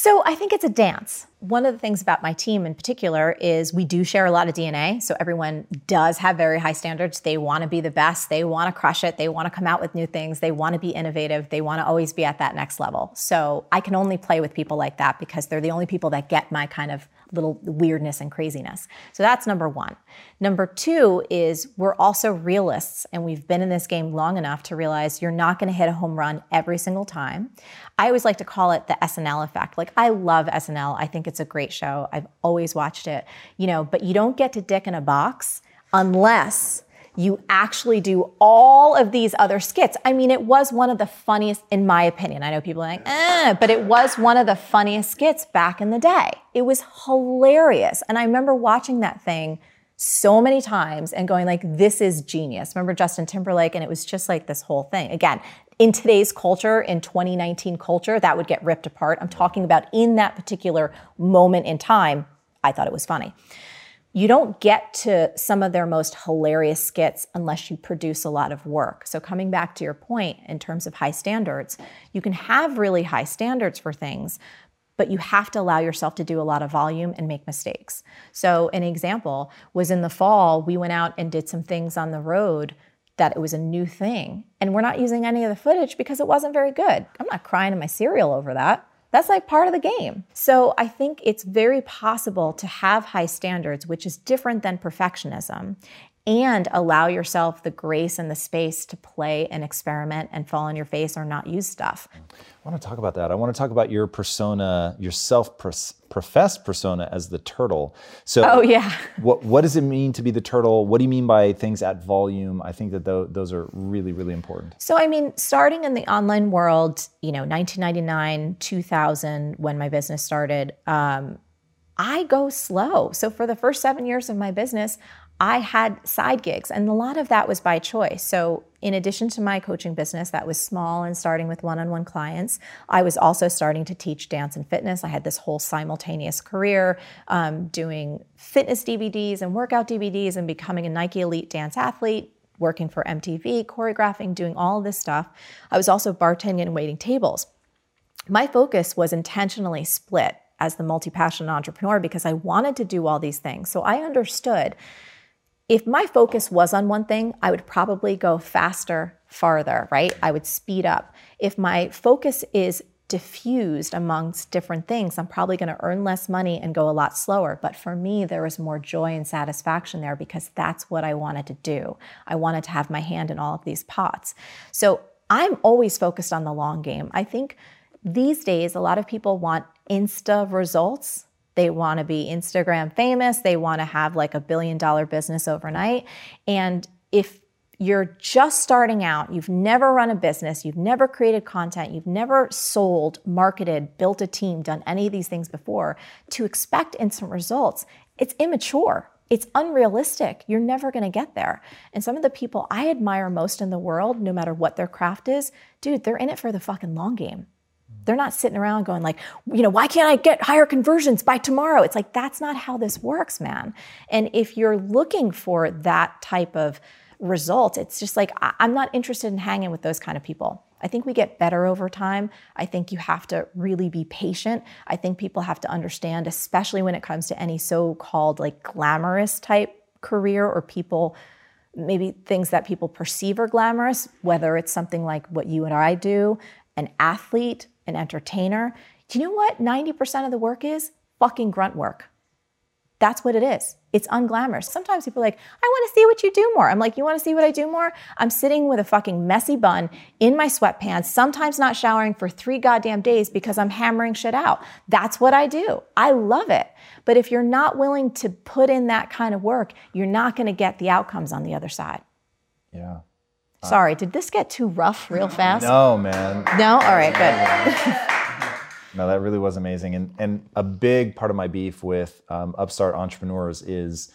So I think it's a dance. One of the things about my team in particular is we do share a lot of DNA. So everyone does have very high standards. They want to be the best. They want to crush it. They want to come out with new things. They want to be innovative. They want to always be at that next level. So I can only play with people like that because they're the only people that get my kind of little weirdness and craziness. So that's number one. Number two is we're also realists, and we've been in this game long enough to realize you're not going to hit a home run every single time. I always like to call it the SNL effect. Like, I love SNL, I think it's a great show. I've always watched it, you know, but you don't get to dick in a box unless you actually do all of these other skits. I mean, it was one of the funniest, in my opinion. I know people are like, eh, but it was one of the funniest skits back in the day. It was hilarious. And I remember watching that thing so many times and going like, this is genius. Remember Justin Timberlake? And it was just like this whole thing. Again, in today's culture, in 2019 culture, that would get ripped apart. I'm talking about in that particular moment in time, I thought it was funny you don't get to some of their most hilarious skits unless you produce a lot of work. So, coming back to your point in terms of high standards, you can have really high standards for things, but you have to allow yourself to do a lot of volume and make mistakes. So, an example was in the fall, we went out and did some things on the road that it was a new thing. And we're not using any of the footage because it wasn't very good. I'm not crying in my cereal over that. That's like part of the game. So I think it's very possible to have high standards, which is different than perfectionism, and allow yourself the grace and the space to play and experiment and fall on your face or not use stuff. I want to talk about that. I want to talk about your persona, your self-professed persona as the turtle. So, Oh, yeah. what what does it mean to be the turtle? What do you mean by things at volume? I think that tho- those are really, really important. So, I mean, starting in the online world, you know, 1999, 2000, when my business started, um, I go slow. So, for the first seven years of my business, I had side gigs, and a lot of that was by choice. So, in addition to my coaching business that was small and starting with one on one clients, I was also starting to teach dance and fitness. I had this whole simultaneous career um, doing fitness DVDs and workout DVDs and becoming a Nike Elite dance athlete, working for MTV, choreographing, doing all this stuff. I was also bartending and waiting tables. My focus was intentionally split as the multi passionate entrepreneur because I wanted to do all these things. So I understood if my focus was on one thing, I would probably go faster, farther, right? I would speed up. If my focus is diffused amongst different things, I'm probably going to earn less money and go a lot slower. But for me, there was more joy and satisfaction there because that's what I wanted to do. I wanted to have my hand in all of these pots. So I'm always focused on the long game. I think these days, a lot of people want insta results. They want to be Instagram famous. They want to have like a billion dollar business overnight. And if you're just starting out, you've never run a business, you've never created content, you've never sold, marketed, built a team, done any of these things before, to expect instant results, it's immature. It's unrealistic. You're never going to get there. And some of the people I admire most in the world, no matter what their craft is, dude, they're in it for the fucking long game. They're not sitting around going like, you know, why can't I get higher conversions by tomorrow? It's like that's not how this works, man. And if you're looking for that type of result, it's just like I'm not interested in hanging with those kind of people. I think we get better over time. I think you have to really be patient. I think people have to understand, especially when it comes to any so-called like glamorous type career or people maybe things that people perceive are glamorous, whether it's something like what you and I do, an athlete, an entertainer, Do you know what 90% of the work is? Fucking grunt work. That's what it is. It's unglamorous. Sometimes people are like, I want to see what you do more. I'm like, you want to see what I do more? I'm sitting with a fucking messy bun in my sweatpants, sometimes not showering for three goddamn days because I'm hammering shit out. That's what I do. I love it. But if you're not willing to put in that kind of work, you're not going to get the outcomes on the other side. Yeah. Sorry, did this get too rough real fast? No, man. No? All right, good. No, that really was amazing. And and a big part of my beef with um, upstart entrepreneurs is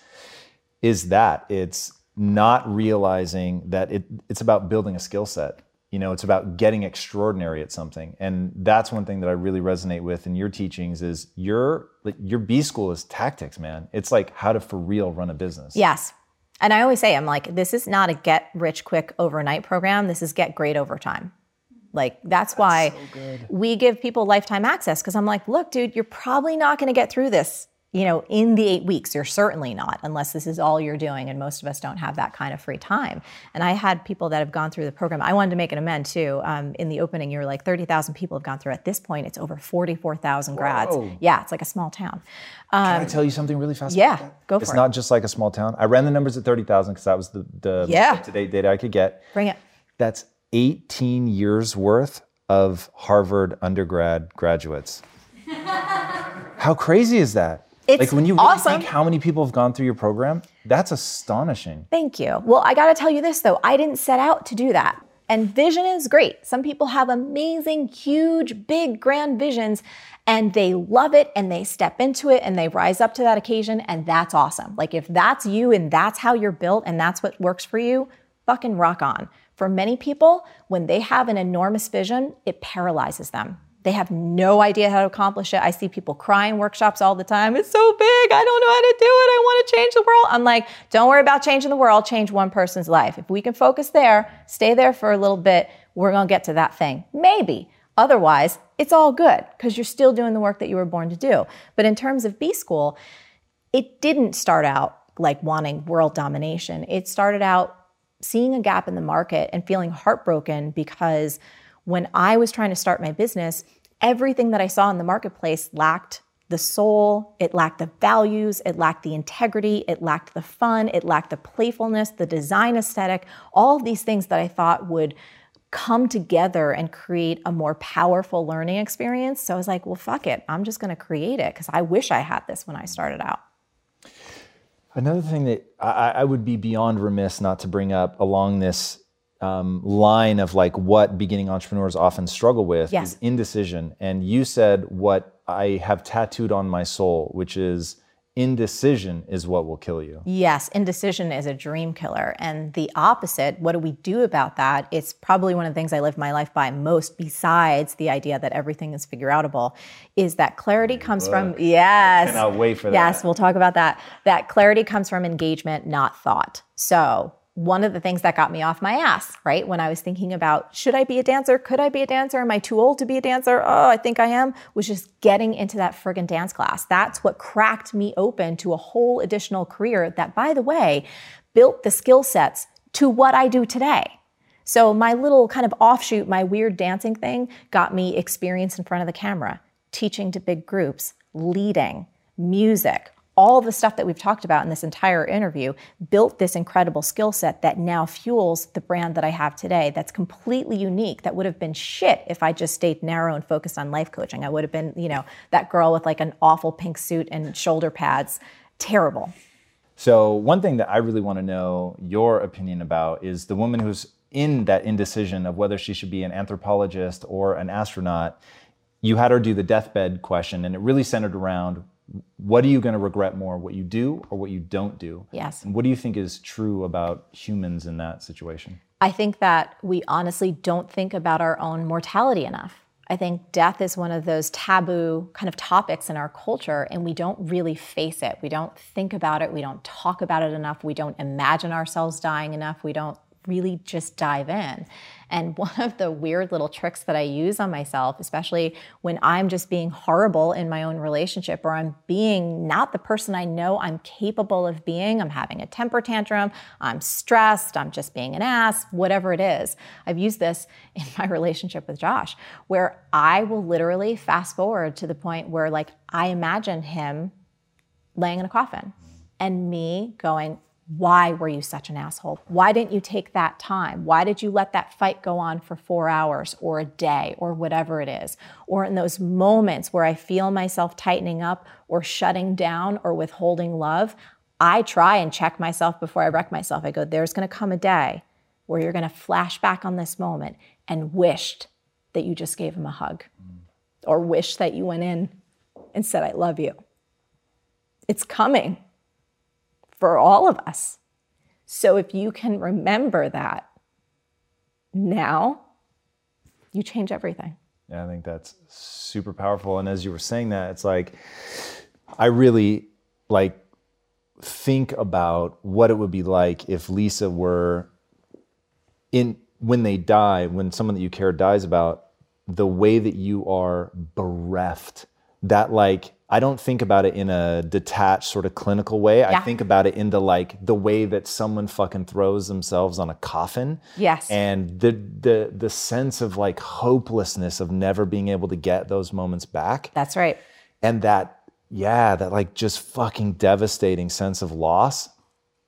is that it's not realizing that it, it's about building a skill set. You know, it's about getting extraordinary at something. And that's one thing that I really resonate with in your teachings is your your B school is tactics, man. It's like how to for real run a business. Yes. And I always say, I'm like, this is not a get rich quick overnight program. This is get great over time. Like, that's, why we give people lifetime access because I'm like, look, dude, you're probably not going to get through this, you know, in the eight weeks. You're certainly not, unless this is all you're doing. And most of us don't have that kind of free time. And I had people that have gone through the program. I wanted to make an amend too. Um, in the opening, you were like 30,000 people have gone through. At this point, it's over 44,000 grads. Whoa. Yeah, it's like a small town. Can I tell you something really fast? yeah, go It's for it. It's not just like a small town. I ran the numbers at 30,000 because that was the, the Yeah. up-to-date data I could get. Bring it. That's 18 years worth of Harvard undergrad graduates. How crazy is that? It's like when you really awesome. think how many people have gone through your program, that's astonishing. Thank you. Well, I got to tell you this though, I didn't set out to do that. And vision is great. Some people have amazing, huge, big, grand visions and they love it and they step into it and they rise up to that occasion and that's awesome. Like if that's you and that's how you're built and that's what works for you, fucking rock on. For many people, when they have an enormous vision, it paralyzes them. They have no idea how to accomplish it. I see people cry in workshops all the time. It's so big. I don't know how to do it. I want to change the world. I'm like, don't worry about changing the world. Change one person's life. If we can focus there, stay there for a little bit, we're going to get to that thing. Maybe. Otherwise, it's all good because you're still doing the work that you were born to do. But in terms of B school, it didn't start out like wanting world domination. It started out seeing a gap in the market and feeling heartbroken because when I was trying to start my business, everything that I saw in the marketplace lacked the soul, it lacked the values, it lacked the integrity, it lacked the fun, it lacked the playfulness, the design aesthetic, all of these things that I thought would come together and create a more powerful learning experience. So I was like, well, fuck it. I'm just going to create it because I wish I had this when I started out. Another thing that I, I would be beyond remiss not to bring up along this um, line of like what beginning entrepreneurs often struggle with Yes. is indecision. And you said what I have tattooed on my soul, which is indecision is what will kill you. Yes, indecision is a dream killer. And the opposite, what do we do about that? It's probably one of the things I live my life by most, besides the idea that everything is figure outable, is that clarity comes from, yes. cannot wait for that. Yes, we'll talk about that. That clarity comes from engagement, not thought. So, one of the things that got me off my ass, right? When I was thinking about should I be a dancer? Could I be a dancer? Am I too old to be a dancer? Oh, I think I am. Was just getting into that friggin' dance class. That's what cracked me open to a whole additional career that, by the way, built the skill sets to what I do today. So my little kind of offshoot, my weird dancing thing, got me experience in front of the camera, teaching to big groups, leading, music, all the stuff that we've talked about in this entire interview built this incredible skill set that now fuels the brand that I have today that's completely unique that would have been shit if I just stayed narrow and focused on life coaching. I would have been, you know, that girl with like an awful pink suit and shoulder pads. Terrible. So, one thing that I really want to know your opinion about is the woman who's in that indecision of whether she should be an anthropologist or an astronaut. You had her do the deathbed question, and it really centered around what are you going to regret more, what you do or what you don't do? Yes. And what do you think is true about humans in that situation? I think that we honestly don't think about our own mortality enough. I think death is one of those taboo kind of topics in our culture, and we don't really face it. We don't think about it. We don't talk about it enough. We don't imagine ourselves dying enough. We don't really just dive in. And one of the weird little tricks that I use on myself, especially when I'm just being horrible in my own relationship or I'm being not the person I know I'm capable of being, I'm having a temper tantrum, I'm stressed, I'm just being an ass, whatever it is. I've used this in my relationship with Josh, where I will literally fast forward to the point where, like, I imagine him laying in a coffin and me going, why were you such an asshole? Why didn't you take that time? Why did you let that fight go on for four hours or a day or whatever it is? Or in those moments where I feel myself tightening up or shutting down or withholding love, I try and check myself before I wreck myself. I go, there's going to come a day where you're going to flash back on this moment and wished that you just gave him a hug or wish that you went in and said, I love you. It's coming for all of us. So if you can remember that now, you change everything. Yeah, I think that's super powerful. And as you were saying that, it's like I really like think about what it would be like if Lisa were in when they die, when someone that you care dies about, the way that you are bereft, that like I don't think about it in a detached sort of clinical way. Yeah. I think about it in the like the way that someone fucking throws themselves on a coffin. Yes. And the the the sense of like hopelessness of never being able to get those moments back. That's right. And that yeah, that like just fucking devastating sense of loss.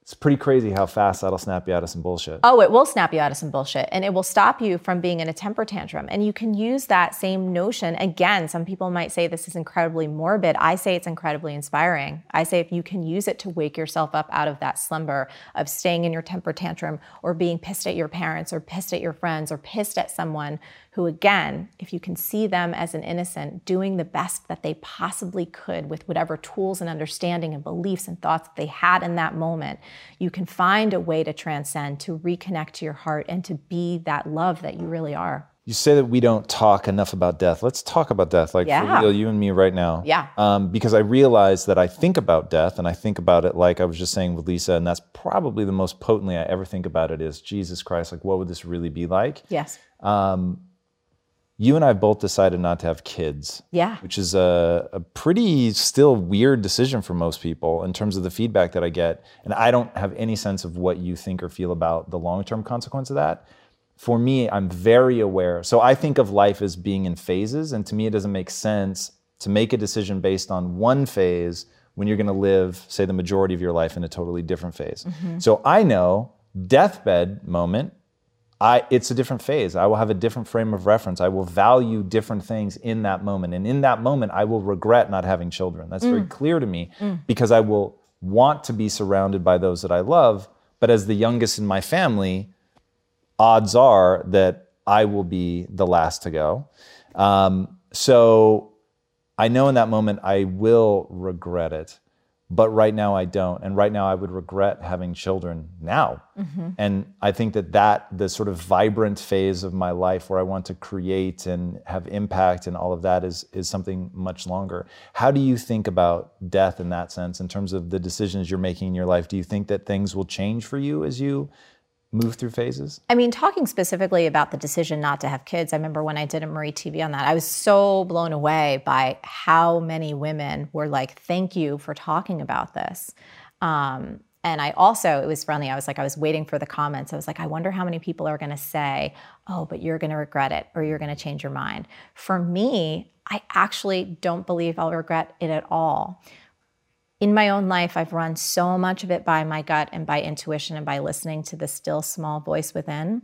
It's pretty crazy how fast that'll snap you out of some bullshit. Oh, it will snap you out of some bullshit and it will stop you from being in a temper tantrum. And you can use that same notion. Again, some people might say this is incredibly morbid. I say it's incredibly inspiring. I say if you can use it to wake yourself up out of that slumber of staying in your temper tantrum or being pissed at your parents or pissed at your friends or pissed at someone who, again, if you can see them as an innocent, doing the best that they possibly could with whatever tools and understanding and beliefs and thoughts they had in that moment, you can find a way to transcend, to reconnect to your heart, and to be that love that you really are. You say that we don't talk enough about death. Let's talk about death, like Yeah. for real, you and me right now. Yeah. Um, because I realize that I think about death, and I think about it like I was just saying with Lisa, and that's probably the most potently I ever think about it is Jesus Christ. Like, what would this really be like? Yes. You and I both decided not to have kids. Yeah. Which is a, a pretty still weird decision for most people in terms of the feedback that I get. And I don't have any sense of what you think or feel about the long term consequence of that. For me, I'm very aware. So I think of life as being in phases. And to me, it doesn't make sense to make a decision based on one phase when you're going to live, say, the majority of your life in a totally different phase. Mm-hmm. So I know deathbed moment I, it's a different phase. I will have a different frame of reference. I will value different things in that moment. And in that moment, I will regret not having children. That's very clear to me because I will want to be surrounded by those that I love. But as the youngest in my family, odds are that I will be the last to go. Um, so I know in that moment I will regret it, but right now I don't. And right now I would regret having children now. Mm-hmm. And I think that that the sort of vibrant phase of my life where I want to create and have impact and all of that is is something much longer. How do you think about death in that sense in terms of the decisions you're making in your life? Do you think that things will change for you as you move through phases? I mean, talking specifically about the decision not to have kids, I remember when I did a Marie TV on that, I was so blown away by how many women were like, thank you for talking about this. Um, and I also, it was funny, I was like, I was waiting for the comments. I was like, I wonder how many people are going to say, oh, but you're going to regret it or you're going to change your mind. For me, I actually don't believe I'll regret it at all in my own life, I've run so much of it by my gut and by intuition and by listening to the still small voice within.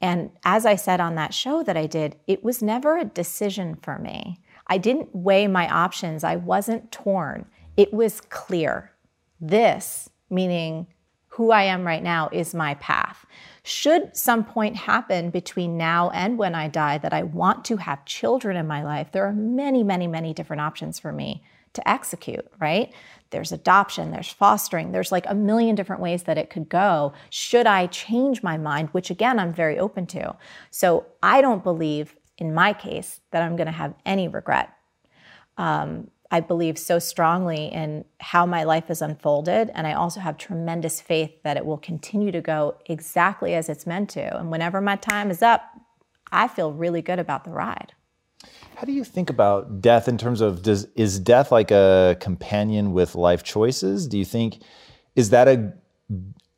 And as I said on that show that I did, it was never a decision for me. I didn't weigh my options, I wasn't torn. It was clear. This, meaning who I am right now, is my path. Should some point happen between now and when I die that I want to have children in my life, there are many, many, many different options for me to execute, right? There's adoption, there's fostering, there's like a million different ways that it could go. Should I change my mind, which again, I'm very open to. So I don't believe, in my case, that I'm gonna have any regret. Um, I believe so strongly in how my life has unfolded. And I also have tremendous faith that it will continue to go exactly as it's meant to. And whenever my time is up, I feel really good about the ride. How do you think about death in terms of does is death like a companion with life choices? Do you think is that a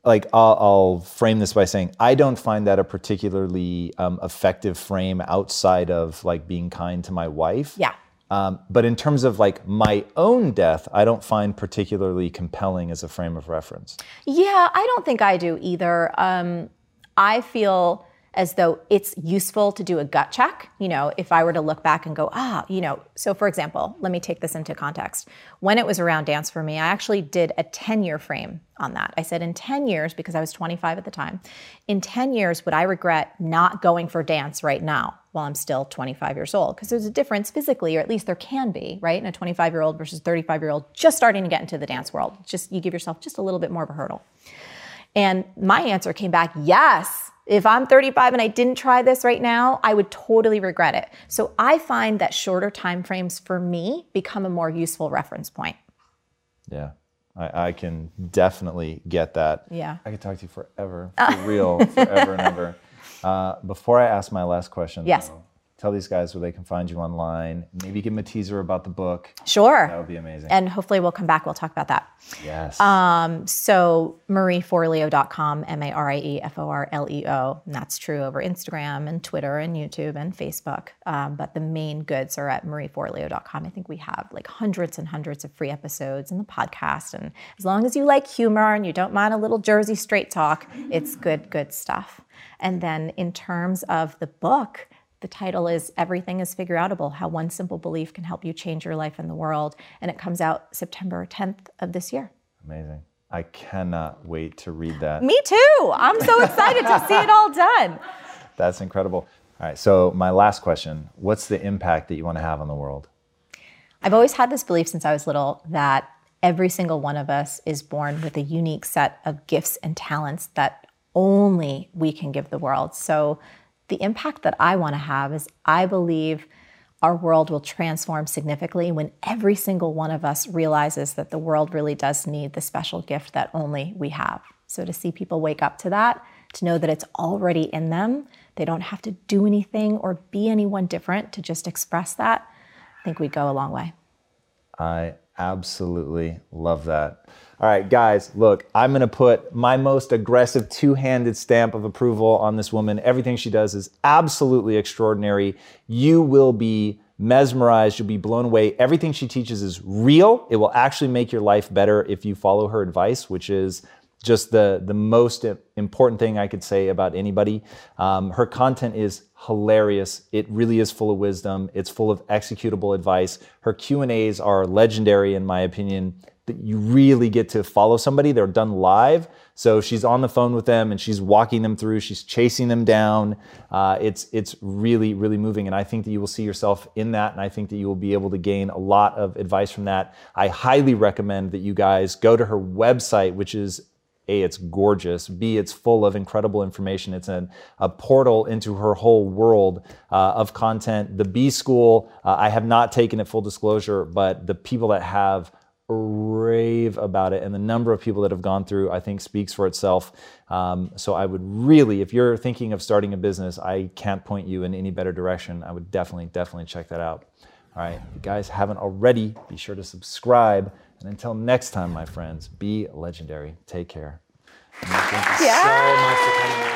like I'll, I'll frame this by saying I don't find that a particularly um, effective frame outside of like being kind to my wife. Yeah. Um, but in terms of like my own death, I don't find particularly compelling as a frame of reference. Yeah, I don't think I do either. Um, I feel as though it's useful to do a gut check. You know, if I were to look back and go, ah, you know, so for example, let me take this into context. When it was around dance for me, I actually did a 10 year frame on that. I said, in 10 years, because I was 25 at the time, in 10 years, would I regret not going for dance right now while I'm still 25 years old? Because there's a difference physically, or at least there can be, right? In a 25 year old versus 35 year old just starting to get into the dance world. Just you give yourself just a little bit more of a hurdle. And my answer came back, yes. If I'm 35 and I didn't try this right now, I would totally regret it. So I find that shorter time frames for me become a more useful reference point. Yeah. I, I can definitely get that. Yeah. I could talk to you forever, for real, forever and ever. Uh, before I ask my last question, Yes. though, tell these guys where they can find you online. Maybe give them a teaser about the book. Sure. That would be amazing. And hopefully we'll come back, we'll talk about that. yes. Um, so marieforleo.com, M-A-R-I-E-F-O-R-L-E-O. And that's true over Instagram and Twitter and YouTube and Facebook. Um, but the main goods are at marieforleo.com. I think we have like hundreds and hundreds of free episodes in the podcast. And as long as you like humor and you don't mind a little Jersey straight talk, it's good, good stuff. And then in terms of the book, the title is Everything is Figure Outable How One Simple Belief Can Help You Change Your Life and the World. And it comes out September 10th of this year. amazing. I cannot wait to read that. Me too. I'm so excited to see it all done. That's incredible. All right. So, my last question What's the impact that you want to have on the world? I've always had this belief since I was little that every single one of us is born with a unique set of gifts and talents that only we can give the world. So, the impact that I want to have is I believe our world will transform significantly when every single one of us realizes that the world really does need the special gift that only we have. So, to see people wake up to that, to know that it's already in them, they don't have to do anything or be anyone different to just express that, I think we'd go a long way. I absolutely love that. All right, guys, look, I'm going to put my most aggressive two handed stamp of approval on this woman. Everything she does is absolutely extraordinary. You will be mesmerized, you'll be blown away. Everything she teaches is real. It will actually make your life better if you follow her advice, which is just the the most important thing I could say about anybody. Um, her content is hilarious. It really is full of wisdom. It's full of executable advice. Her Q and A's are legendary, in my opinion. That you really get to follow somebody. They're done live, so she's on the phone with them and she's walking them through. She's chasing them down. Uh, it's it's really really moving, and I think that you will see yourself in that, and I think that you will be able to gain a lot of advice from that. I highly recommend that you guys go to her website, which is a, it's gorgeous. B, it's full of incredible information. It's an, a portal into her whole world uh, of content. The B School, uh, I have not taken it full disclosure, but the people that have rave about it and the number of people that have gone through, I think, speaks for itself. Um, so I would really, if you're thinking of starting a business, I can't point you in any better direction. I would definitely, definitely check that out. All right, if you guys haven't already, be sure to subscribe. And until next time, my friends, be legendary. Take care. And thank you so much for coming out.